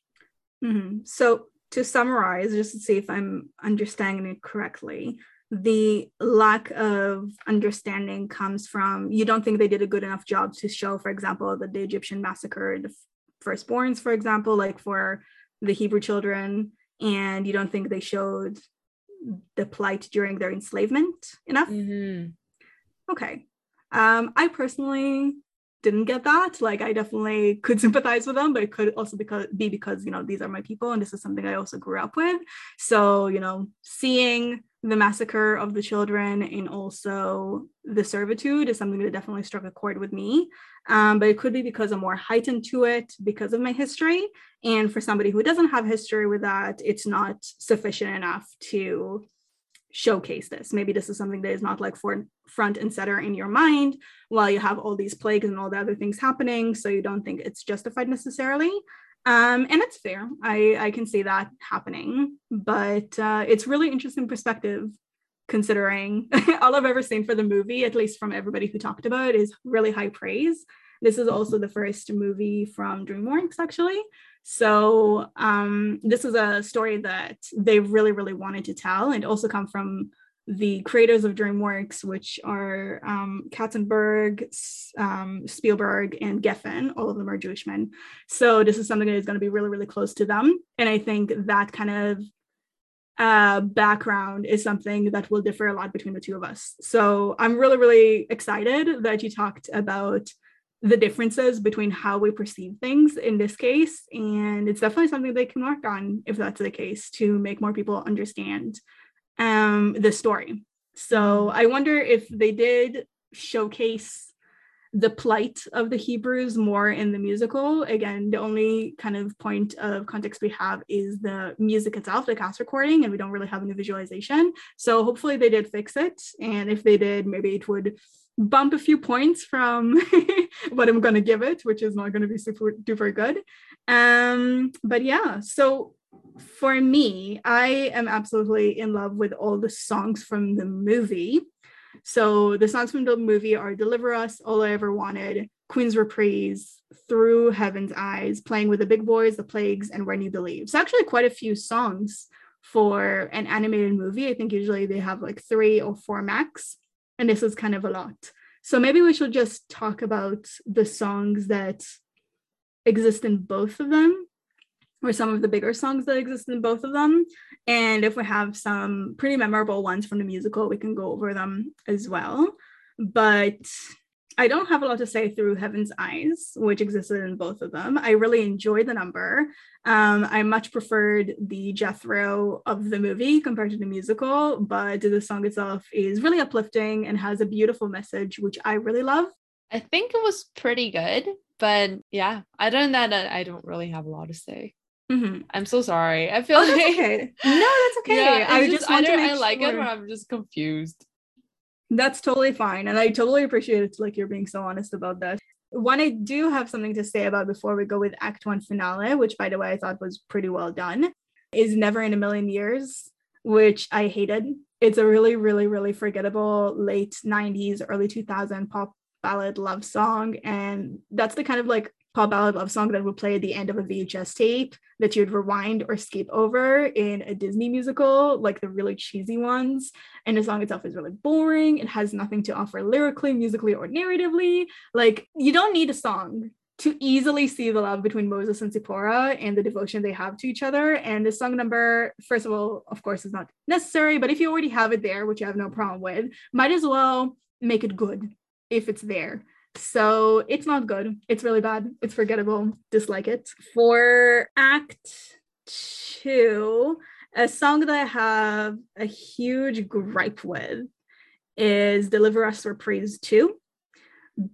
Mm-hmm. So, to summarize, just to see if I'm understanding it correctly, the lack of understanding comes from you don't think they did a good enough job to show, for example, that the Egyptian massacred firstborns, for example, like for the Hebrew children, and you don't think they showed the plight during their enslavement enough. Mm-hmm. Okay. Um, I personally didn't get that. Like I definitely could sympathize with them, but it could also because be because you know these are my people and this is something I also grew up with. So you know, seeing the massacre of the children and also the servitude is something that definitely struck a chord with me. Um, but it could be because I'm more heightened to it because of my history. And for somebody who doesn't have history with that, it's not sufficient enough to showcase this. Maybe this is something that is not like for front and center in your mind while you have all these plagues and all the other things happening. So you don't think it's justified necessarily. Um, and it's fair. I, I can see that happening, but uh, it's really interesting perspective considering <laughs> all I've ever seen for the movie, at least from everybody who talked about it, is really high praise. This is also the first movie from DreamWorks, actually. So um, this is a story that they really, really wanted to tell, and also come from the creators of DreamWorks, which are um, Katzenberg, um, Spielberg, and Geffen. All of them are Jewish men. So this is something that is going to be really, really close to them. And I think that kind of uh, background is something that will differ a lot between the two of us. So I'm really, really excited that you talked about the differences between how we perceive things in this case. And it's definitely something they can work on if that's the case to make more people understand um, the story. So I wonder if they did showcase the plight of the Hebrews more in the musical. Again, the only kind of point of context we have is the music itself, the cast recording, and we don't really have any visualization. So hopefully they did fix it. And if they did, maybe it would bump a few points from <laughs> what I'm going to give it, which is not going to be super duper good. Um, but yeah, so for me, I am absolutely in love with all the songs from the movie. So the songs from the movie are Deliver Us, All I Ever Wanted, Queen's Reprise, Through Heaven's Eyes, Playing with the Big Boys, The Plagues, and When You Believe. So actually quite a few songs for an animated movie. I think usually they have like three or four max and this is kind of a lot. So maybe we should just talk about the songs that exist in both of them, or some of the bigger songs that exist in both of them. And if we have some pretty memorable ones from the musical, we can go over them as well. But I don't have a lot to say through Heaven's Eyes, which existed in both of them. I really enjoyed the number. Um, I much preferred the Jethro of the movie compared to the musical, but the song itself is really uplifting and has a beautiful message, which I really love. I think it was pretty good, but yeah, other than that, I don't really have a lot to say. Mm-hmm. I'm so sorry. I feel oh, like okay. no, that's <laughs> okay. Yeah, I just, just either I like sure. it or I'm just confused. That's totally fine. And I totally appreciate it like you're being so honest about that. One I do have something to say about before we go with Act One finale, which by the way I thought was pretty well done, is Never in a Million Years. which I hated. It's a really, really, really forgettable late 90s, early 2000 pop ballad love song. And that's the kind of like pop ballad love song that would play at the end of a VHS tape that you'd rewind or skip over in a Disney musical, like the really cheesy ones. And the song itself is really boring. It has nothing to offer lyrically, musically, or narratively. Like, you don't need a song to easily see the love between Moses and Zipporah and the devotion they have to each other. And the song number, first of all, of course, is not necessary, but if you already have it there, which I have no problem with, might as well make it good if it's there. So it's not good. It's really bad. It's forgettable. Dislike it. For Act Two, a song that I have a huge gripe with is Deliver Us for Praise 2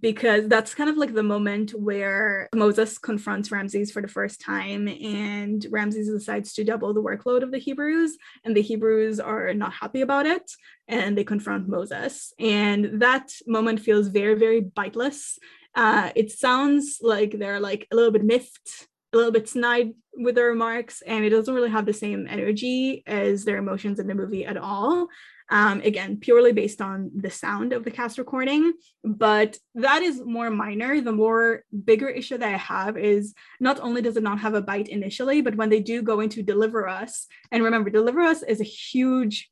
because that's kind of like the moment where Moses confronts Ramses for the first time, and Ramses decides to double the workload of the Hebrews, and the Hebrews are not happy about it, and they confront Moses. And that moment feels very, very biteless. Uh, it sounds like they're like a little bit miffed, a little bit snide with their remarks, and it doesn't really have the same energy as their emotions in the movie at all. Um, again, purely based on the sound of the cast recording, but that is more minor. The more bigger issue that I have is not only does it not have a bite initially, but when they do go into Deliver Us, and remember, Deliver Us is a huge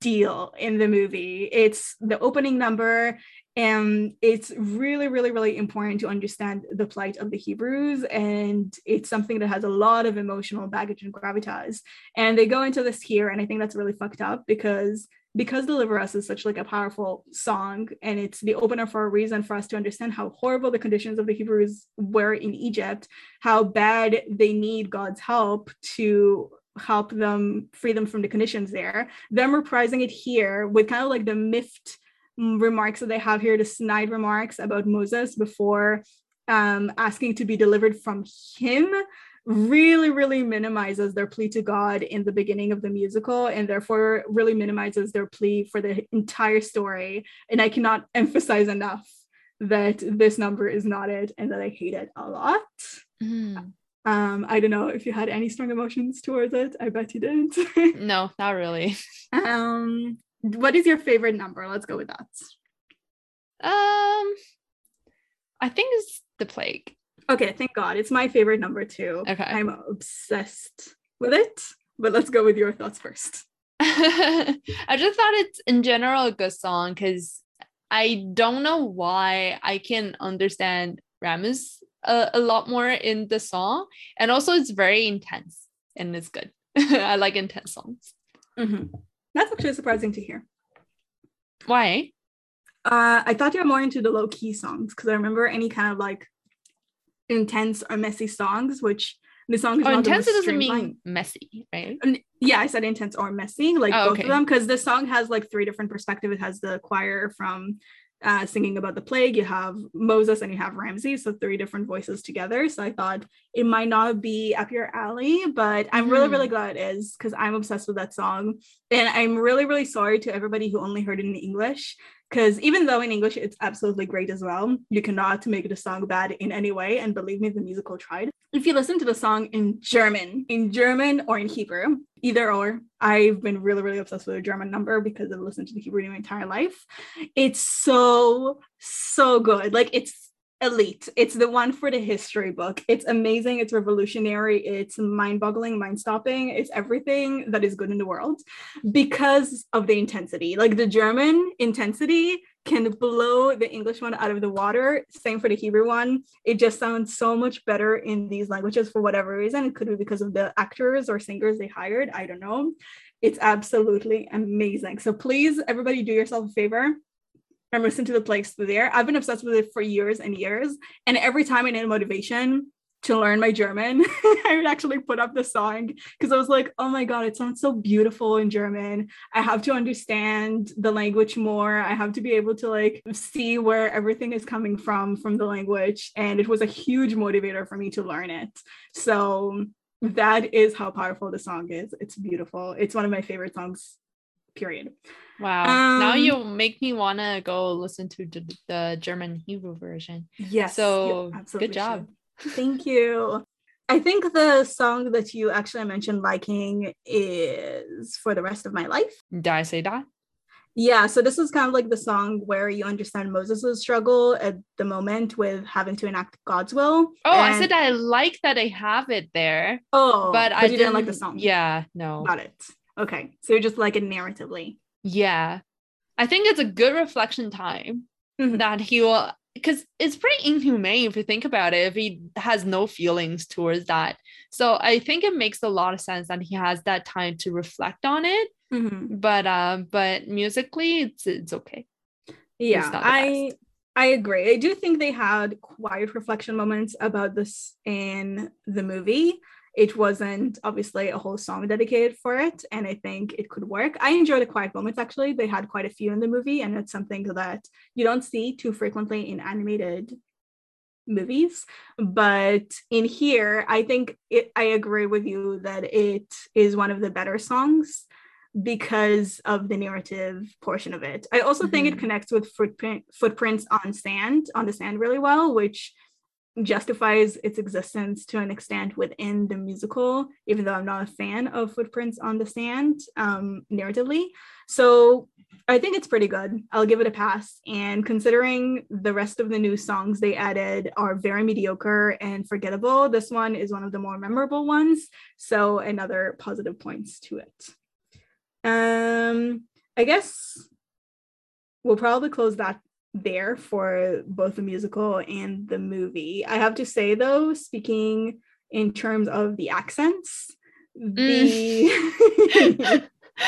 deal in the movie. It's the opening number, and it's really, really, really important to understand the plight of the Hebrews. And it's something that has a lot of emotional baggage and gravitas. And they go into this here, and I think that's really fucked up because because deliver us is such like a powerful song and it's the opener for a reason for us to understand how horrible the conditions of the hebrews were in egypt how bad they need god's help to help them free them from the conditions there them reprising it here with kind of like the miffed remarks that they have here the snide remarks about moses before um, asking to be delivered from him really, really minimizes their plea to God in the beginning of the musical and therefore really minimizes their plea for the entire story. And I cannot emphasize enough that this number is not it and that I hate it a lot. Mm. Um, I don't know if you had any strong emotions towards it. I bet you didn't. <laughs> no, not really. Um, what is your favorite number? Let's go with that. Um, I think it's the plague. Okay, thank God. It's my favorite number too. Okay. I'm obsessed with it. But let's go with your thoughts first. <laughs> I just thought it's in general a good song because I don't know why I can understand Ramses a, a lot more in the song. And also it's very intense and it's good. <laughs> I like intense songs. Mm-hmm. That's actually surprising to hear. Why? Uh, I thought you were more into the low key songs because I remember any kind of like intense or messy songs, which the song is oh, intense doesn't mean messy, right? yeah, I said intense or messy, like oh, both okay. of them, because the song has like three different perspectives. It has the choir from uh, singing about the plague. You have Moses and you have Ramses, so three different voices together. So I thought it might not be up your alley, but I'm mm. really, really mm-hmm. glad it is because I'm obsessed with that song. And I'm really, really sorry to everybody who only heard it in English because even though in English it's absolutely great as well, you cannot make the song bad in any way. And believe me, the musical tried. If you listen to the song in German, in German or in Hebrew, either or, I've been really, really obsessed with the German number because I've listened to the Hebrew my entire life. It's so, so good. Like it's elite. It's the one for the history book. It's amazing. It's revolutionary. It's mind boggling, mind stopping. It's everything that is good in the world because of the intensity. Like the German intensity can blow the English one out of the water. Same for the Hebrew one. It just sounds so much better in these languages for whatever reason. It could be because of the actors or singers they hired. I don't know. It's absolutely amazing. So please, everybody, do yourself a favor and listen to the plays there. I've been obsessed with it for years and years. And every time I need motivation to learn my German, <laughs> I would actually put up the song because I was like, oh my God, it sounds so beautiful in German. I have to understand the language more. I have to be able to like see where everything is coming from from the language. And it was a huge motivator for me to learn it. So that is how powerful the song is. It's beautiful. It's one of my favorite songs period. Wow. Um, now you make me want to go listen to the, the, German Hebrew version. Yes. So good job. Should. Thank you. I think the song that you actually mentioned liking is For the Rest of My Life. Did I say that? Yeah, so this is kind of like the song where you understand Moses' struggle at the moment with having to enact God's will. Oh, and... I said I like that I have it there. Oh, but I didn't, didn't, like the song. Yeah, no. Got it. Okay, so you just like it narratively. Yeah, I think it's a good reflection time mm-hmm. that he will, because it's pretty inhumane if you think about it. If he has no feelings towards that, so I think it makes a lot of sense that he has that time to reflect on it Mm-hmm. But uh, but musically, it's it's okay. Yeah, it's I best. I agree. I do think they had quiet reflection moments about this in the movie. It wasn't obviously a whole song dedicated for it, and I think it could work. I enjoy the quiet moments actually. They had quite a few in the movie, and it's something that you don't see too frequently in animated movies but in here i think it, i agree with you that it is one of the better songs because of the narrative portion of it. I also mm-hmm. think it mm-hmm. connects with footprint footprints on sand on the sand really well, which justifies its existence to an extent within the musical, even though I'm not a fan of footprints on the sand um, narratively. So I think it's pretty good. I'll give it a pass. And considering the rest of the new songs they added are very mediocre and forgettable, this one is one of the more memorable ones. So another positive points to it. Um, I guess we'll probably close that there for both the musical and the movie. I have to say though, speaking in terms of the accents, the mm. <laughs>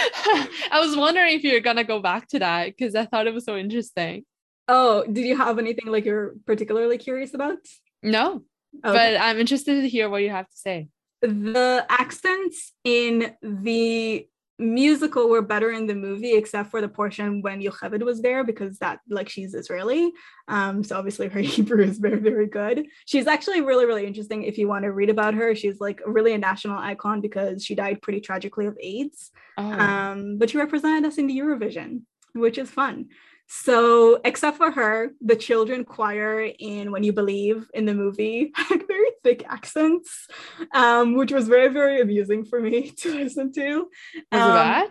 I was wondering if you're gonna go back to that because I thought it was so interesting. Oh, did you have anything like you're particularly curious about? No, okay. but I'm interested to hear what you have to say. The accents in the musical were better in the movie except for the portion when Yocheved was there because that like she's Israeli. Um so obviously her <laughs> Hebrew is very very good. She's actually really really interesting if you want to read about her. She's like really a national icon because she died pretty tragically of AIDS. Oh. um but she represented us in the Eurovision which is fun so, except for her, the children choir in When You Believe in the movie <laughs> had very thick accents, um, which was very, very amusing for me <laughs> to listen to. Was um, it bad?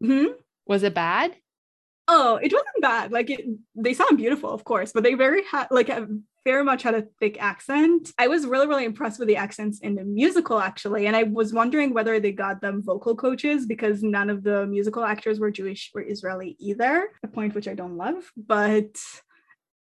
Hmm? Was it bad? Oh, it wasn't bad. Like it, they sound beautiful, of course, but they very had like a very much had a thick accent. I was really, really impressed with the accents in the musical, actually. And I was wondering whether they got them vocal coaches because none of the musical actors were Jewish or Israeli either, a point which I don't love. But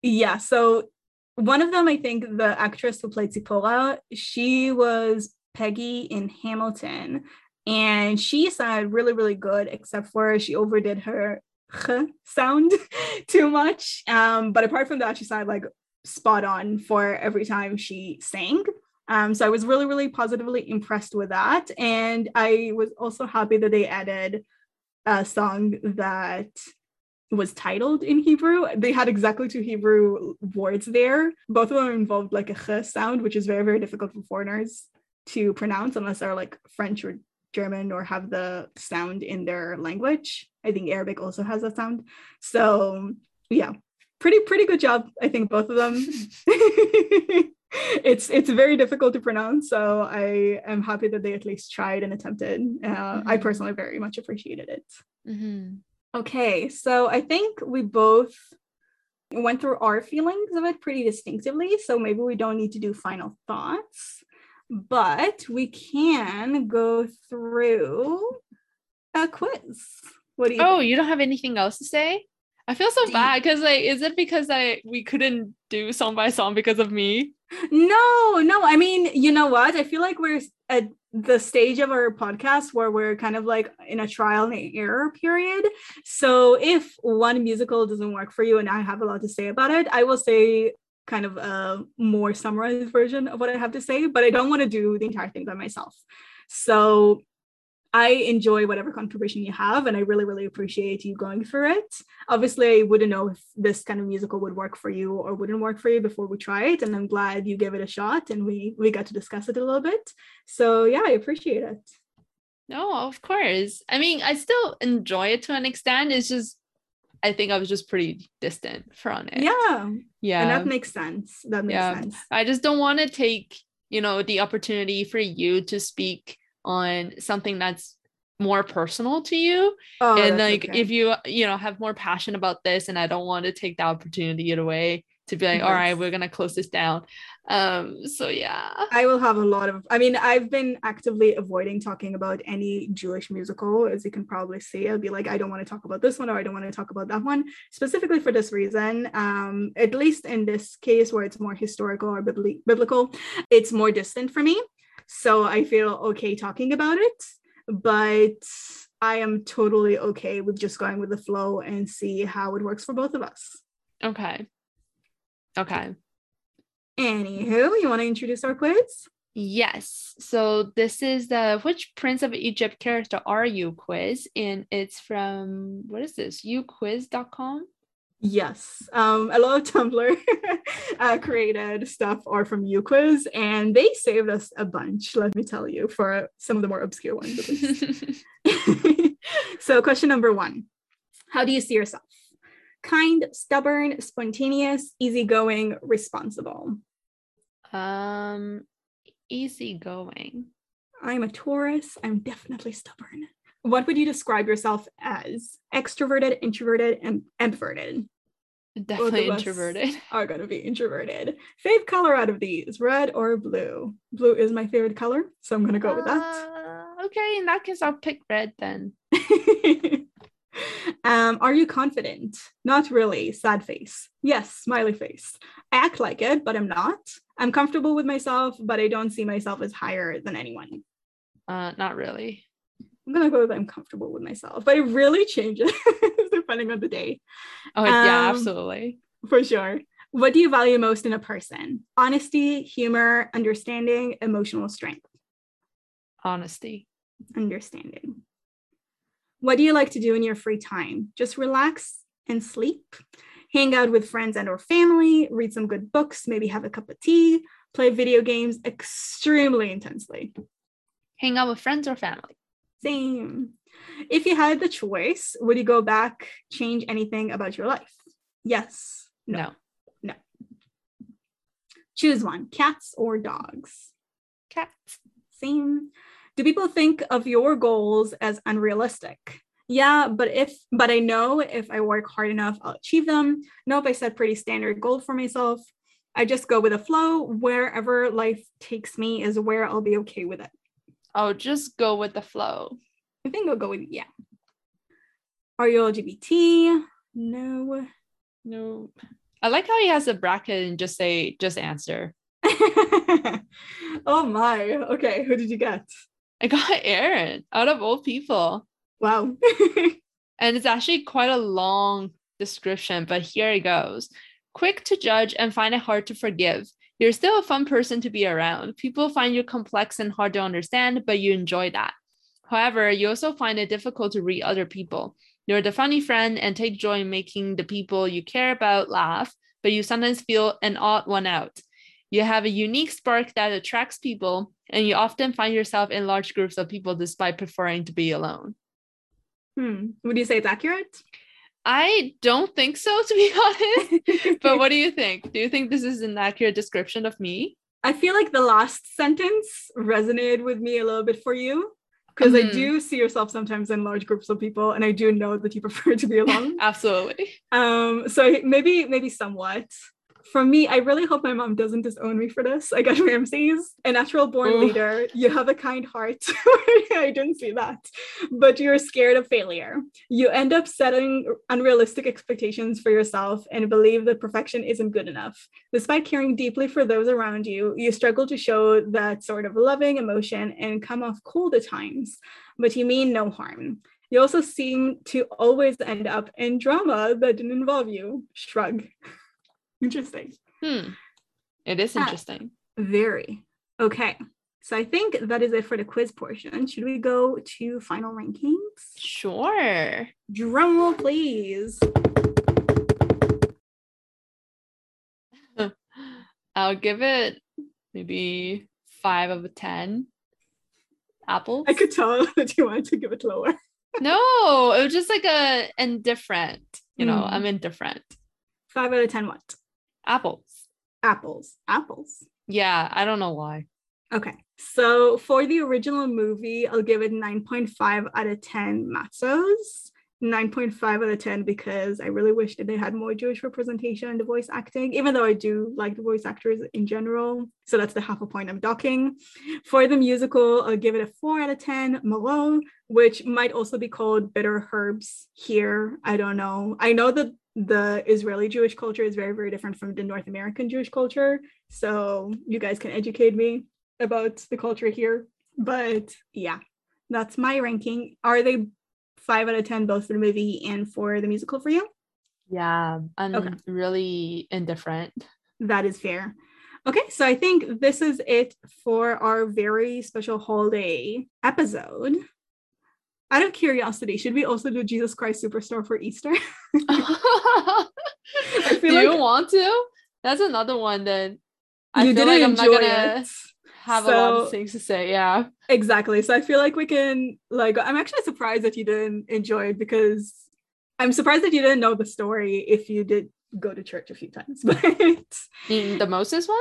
yeah, so one of them, I think the actress who played Zipporah, she was Peggy in Hamilton. And she sounded really, really good, except for she overdid her <laughs> sound <laughs> too much. Um, but apart from that, she sounded like spot on for every time she sang. Um, so I was really, really positively impressed with that. And I was also happy that they added a song that was titled in Hebrew. They had exactly two Hebrew words there. Both of them involved like a ch sound, which is very, very difficult for foreigners to pronounce unless they're like French or German or have the sound in their language. I think Arabic also has a sound. So yeah, pretty pretty good job. I think both of them. <laughs> it's it's very difficult to pronounce, so I am happy that they at least tried and attempted. Uh, mm-hmm. I personally very much appreciated it. Mm-hmm. Okay, so I think we both went through our feelings of it pretty distinctively. So maybe we don't need to do final thoughts, but we can go through a quiz. What do you? Oh, think? you don't have anything else to say? I feel so bad because like, is it because I we couldn't do song by song because of me? No, no. I mean, you know what? I feel like we're at the stage of our podcast where we're kind of like in a trial and error period. So if one musical doesn't work for you and I have a lot to say about it, I will say kind of a more summarized version of what I have to say, but I don't want to do the entire thing by myself. So I enjoy whatever contribution you have, and I really, really appreciate you going through it. Obviously, I wouldn't know if this kind of musical would work for you or wouldn't work for you before we try it, and I'm glad you gave it a shot and we we got to discuss it a little bit. So yeah, I appreciate it. No, of course. I mean, I still enjoy it to an extent. It's just I think I was just pretty distant from it. Yeah. Yeah. And that makes sense. That makes yeah. sense. I just don't want to take you know, the opportunity for you to speak on something that's more personal to you oh, and like okay. if you you know have more passion about this and i don't want to take the opportunity away to be like yes. all right we're gonna close this down um so yeah i will have a lot of i mean i've been actively avoiding talking about any jewish musical as you can probably see i'll be like i don't want to talk about this one or i don't want to talk about that one specifically for this reason um at least in this case where it's more historical or bibli- biblical it's more distant for me so i feel okay talking about it but I am totally okay with just going with the flow and see how it works for both of us. Okay. Okay. Anywho, you want to introduce our quiz? Yes. So this is the which Prince of Egypt character are you quiz, and it's from what is this? Uquiz.com. Yes, um, a lot of Tumblr <laughs> uh, created stuff are from UQuiz, and they saved us a bunch. Let me tell you, for some of the more obscure ones, <laughs> <laughs> so, question number one: How do you see yourself? Kind, stubborn, spontaneous, easygoing, responsible. Um, easygoing. I'm a Taurus. I'm definitely stubborn what would you describe yourself as? Extroverted, introverted, and ambiverted? Definitely introverted. <laughs> Are going to be introverted. Fave color out of these, red or blue? Blue is my favorite color, so I'm going to go uh, with that. Uh, okay, in that case, I'll pick red then. <laughs> um, are you confident? Not really. Sad face. Yes, smiley face. I act like it, but I'm not. I'm comfortable with myself, but I don't see myself as higher than anyone. Uh, not really. I'm gonna go with I'm comfortable with myself, but it really changes <laughs> depending on the day. Oh yeah, um, absolutely. For sure. What do you value most in a person? Honesty, humor, understanding, emotional strength. Honesty. Understanding. What do you like to do in your free time? Just relax and sleep, hang out with friends and or family, read some good books, maybe have a cup of tea, play video games extremely intensely. Hang out with friends or family. Same. If you had the choice, would you go back, change anything about your life? Yes. No. No. Choose one cats or dogs? Cats. Same. Do people think of your goals as unrealistic? Yeah, but if, but I know if I work hard enough, I'll achieve them. Nope, I set pretty standard goal for myself. I just go with the flow. Wherever life takes me is where I'll be okay with it. I'll just go with the flow. I think I'll go with yeah. Are you LGBT? No. No. I like how he has a bracket and just say just answer. <laughs> oh my. Okay, who did you get? I got <laughs> Aaron out of all people. Wow. <laughs> and it's actually quite a long description, but here it goes. Quick to judge and find it hard to forgive. You're still a fun person to be around. People find you complex and hard to understand, but you enjoy that. However, you also find it difficult to read other people. You're the funny friend and take joy in making the people you care about laugh, but you sometimes feel an odd one out. You have a unique spark that attracts people, and you often find yourself in large groups of people despite preferring to be alone. Hmm. Would you say it's accurate? I don't think so, <laughs> to be honest. but what do you think? Do you think this is an accurate description of me? I feel like the last sentence resonated with me a little bit for you because mm-hmm. I do see yourself sometimes in large groups of people, and I do know that you prefer <laughs> to be alone. <laughs> Absolutely. Um, so maybe maybe somewhat for me, I really hope my mom doesn't disown me for this. I got <laughs> Ramses, a natural born Ooh. leader. You have a kind heart. <laughs> I didn't see that. But you're scared of failure. You end up setting unrealistic expectations for yourself and believe that perfection isn't good enough. Despite caring deeply for those around you, you struggle to show that sort of loving emotion and come off cold at times, but you mean no harm. You also seem to always end up in drama that didn't involve you. Shrug. Interesting. Hmm. It is interesting. Uh, very. Okay. So I think that is it for the quiz portion. Should we go to final rankings? Sure. Drum roll, please. <laughs> I'll give it maybe five of a ten. Apples. I could tell <laughs> that you wanted to give it lower. <laughs> no, it was just like a indifferent. You know, mm. I'm indifferent. Five out of ten. What? Apples. Apples. Apples. Yeah, I don't know why. Okay. So for the original movie, I'll give it 9.5 out of 10 matzos. 9.5 out of 10 because I really wish that they had more Jewish representation in the voice acting, even though I do like the voice actors in general. So that's the half a point I'm docking. For the musical, I'll give it a 4 out of 10, maror, which might also be called Bitter Herbs here. I don't know. I know that the Israeli Jewish culture is very, very different from the North American Jewish culture. So you guys can educate me about the culture here. But yeah, that's my ranking. Are they five out of 10 both for the movie and for the musical for you? Yeah, I'm okay. really indifferent. That is fair. Okay, so I think this is it for our very special holiday episode. Out of curiosity, should we also do Jesus Christ Superstar for Easter? <laughs> I <laughs> feel do like... you want to? That's another one that I feel like I'm not gonna. It have so, a lot of things to say. Yeah. Exactly. So I feel like we can like I'm actually surprised that you didn't enjoy it because I'm surprised that you didn't know the story if you did go to church a few times. <laughs> But the Moses one?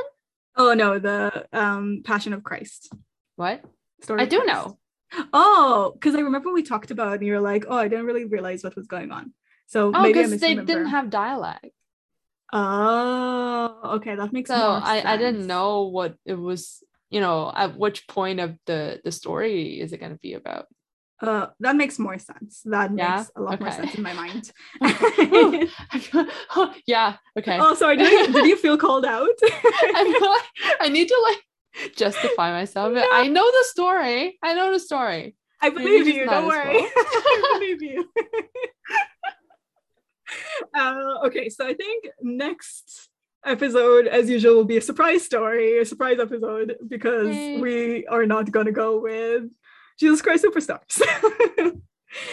Oh no, the um Passion of Christ. What? Story I do know. Oh, because I remember we talked about and you were like, oh, I didn't really realize what was going on. So oh, because they didn't have dialect. Oh, okay, that makes so I I didn't know what it was you know at which point of the the story is it going to be about uh that makes more sense that yeah? makes a lot okay. more sense in my mind <laughs> <laughs> yeah okay oh sorry did, you, did you feel called out <laughs> I, like, I need to like justify myself no. <laughs> i know the story i know the story i <laughs> <laughs> believe you don't worry well. i believe you uh, okay so i think next episode, as usual, will be a surprise story, a surprise episode, because we are not going to go with Jesus Christ Superstars.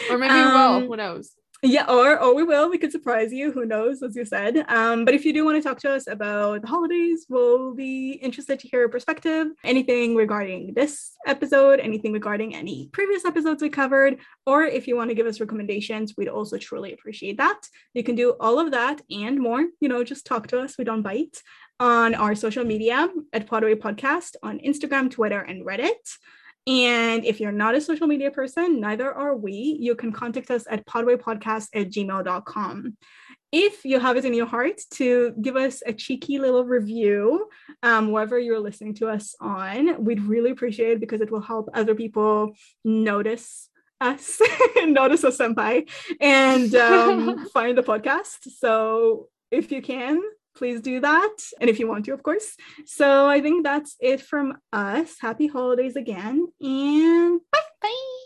or maybe um, we will. Um, Who knows? Yeah, or or we will. We could surprise you. Who knows, as you said. Um, but if you do want to talk to us about the holidays, we'll be interested to hear your perspective. Anything regarding this episode, anything regarding any previous episodes we covered, or if you want to give us recommendations, we'd also truly appreciate that. You can do all of that and more. You know, just talk to us. We don't bite on our social media at Podway Podcast on Instagram, Twitter, and Reddit. And if you're not a social media person, neither are we, you can contact us at podwaypodcast at gmail.com. If you have it in your heart to give us a cheeky little review, um, wherever you're listening to us on, we'd really appreciate it because it will help other people notice us, <laughs> notice us senpai, and um, <laughs> find the podcast. So if you can, please do that. And if you want to, of course. So I think that's it from us. Happy holidays again, and bye. Bye.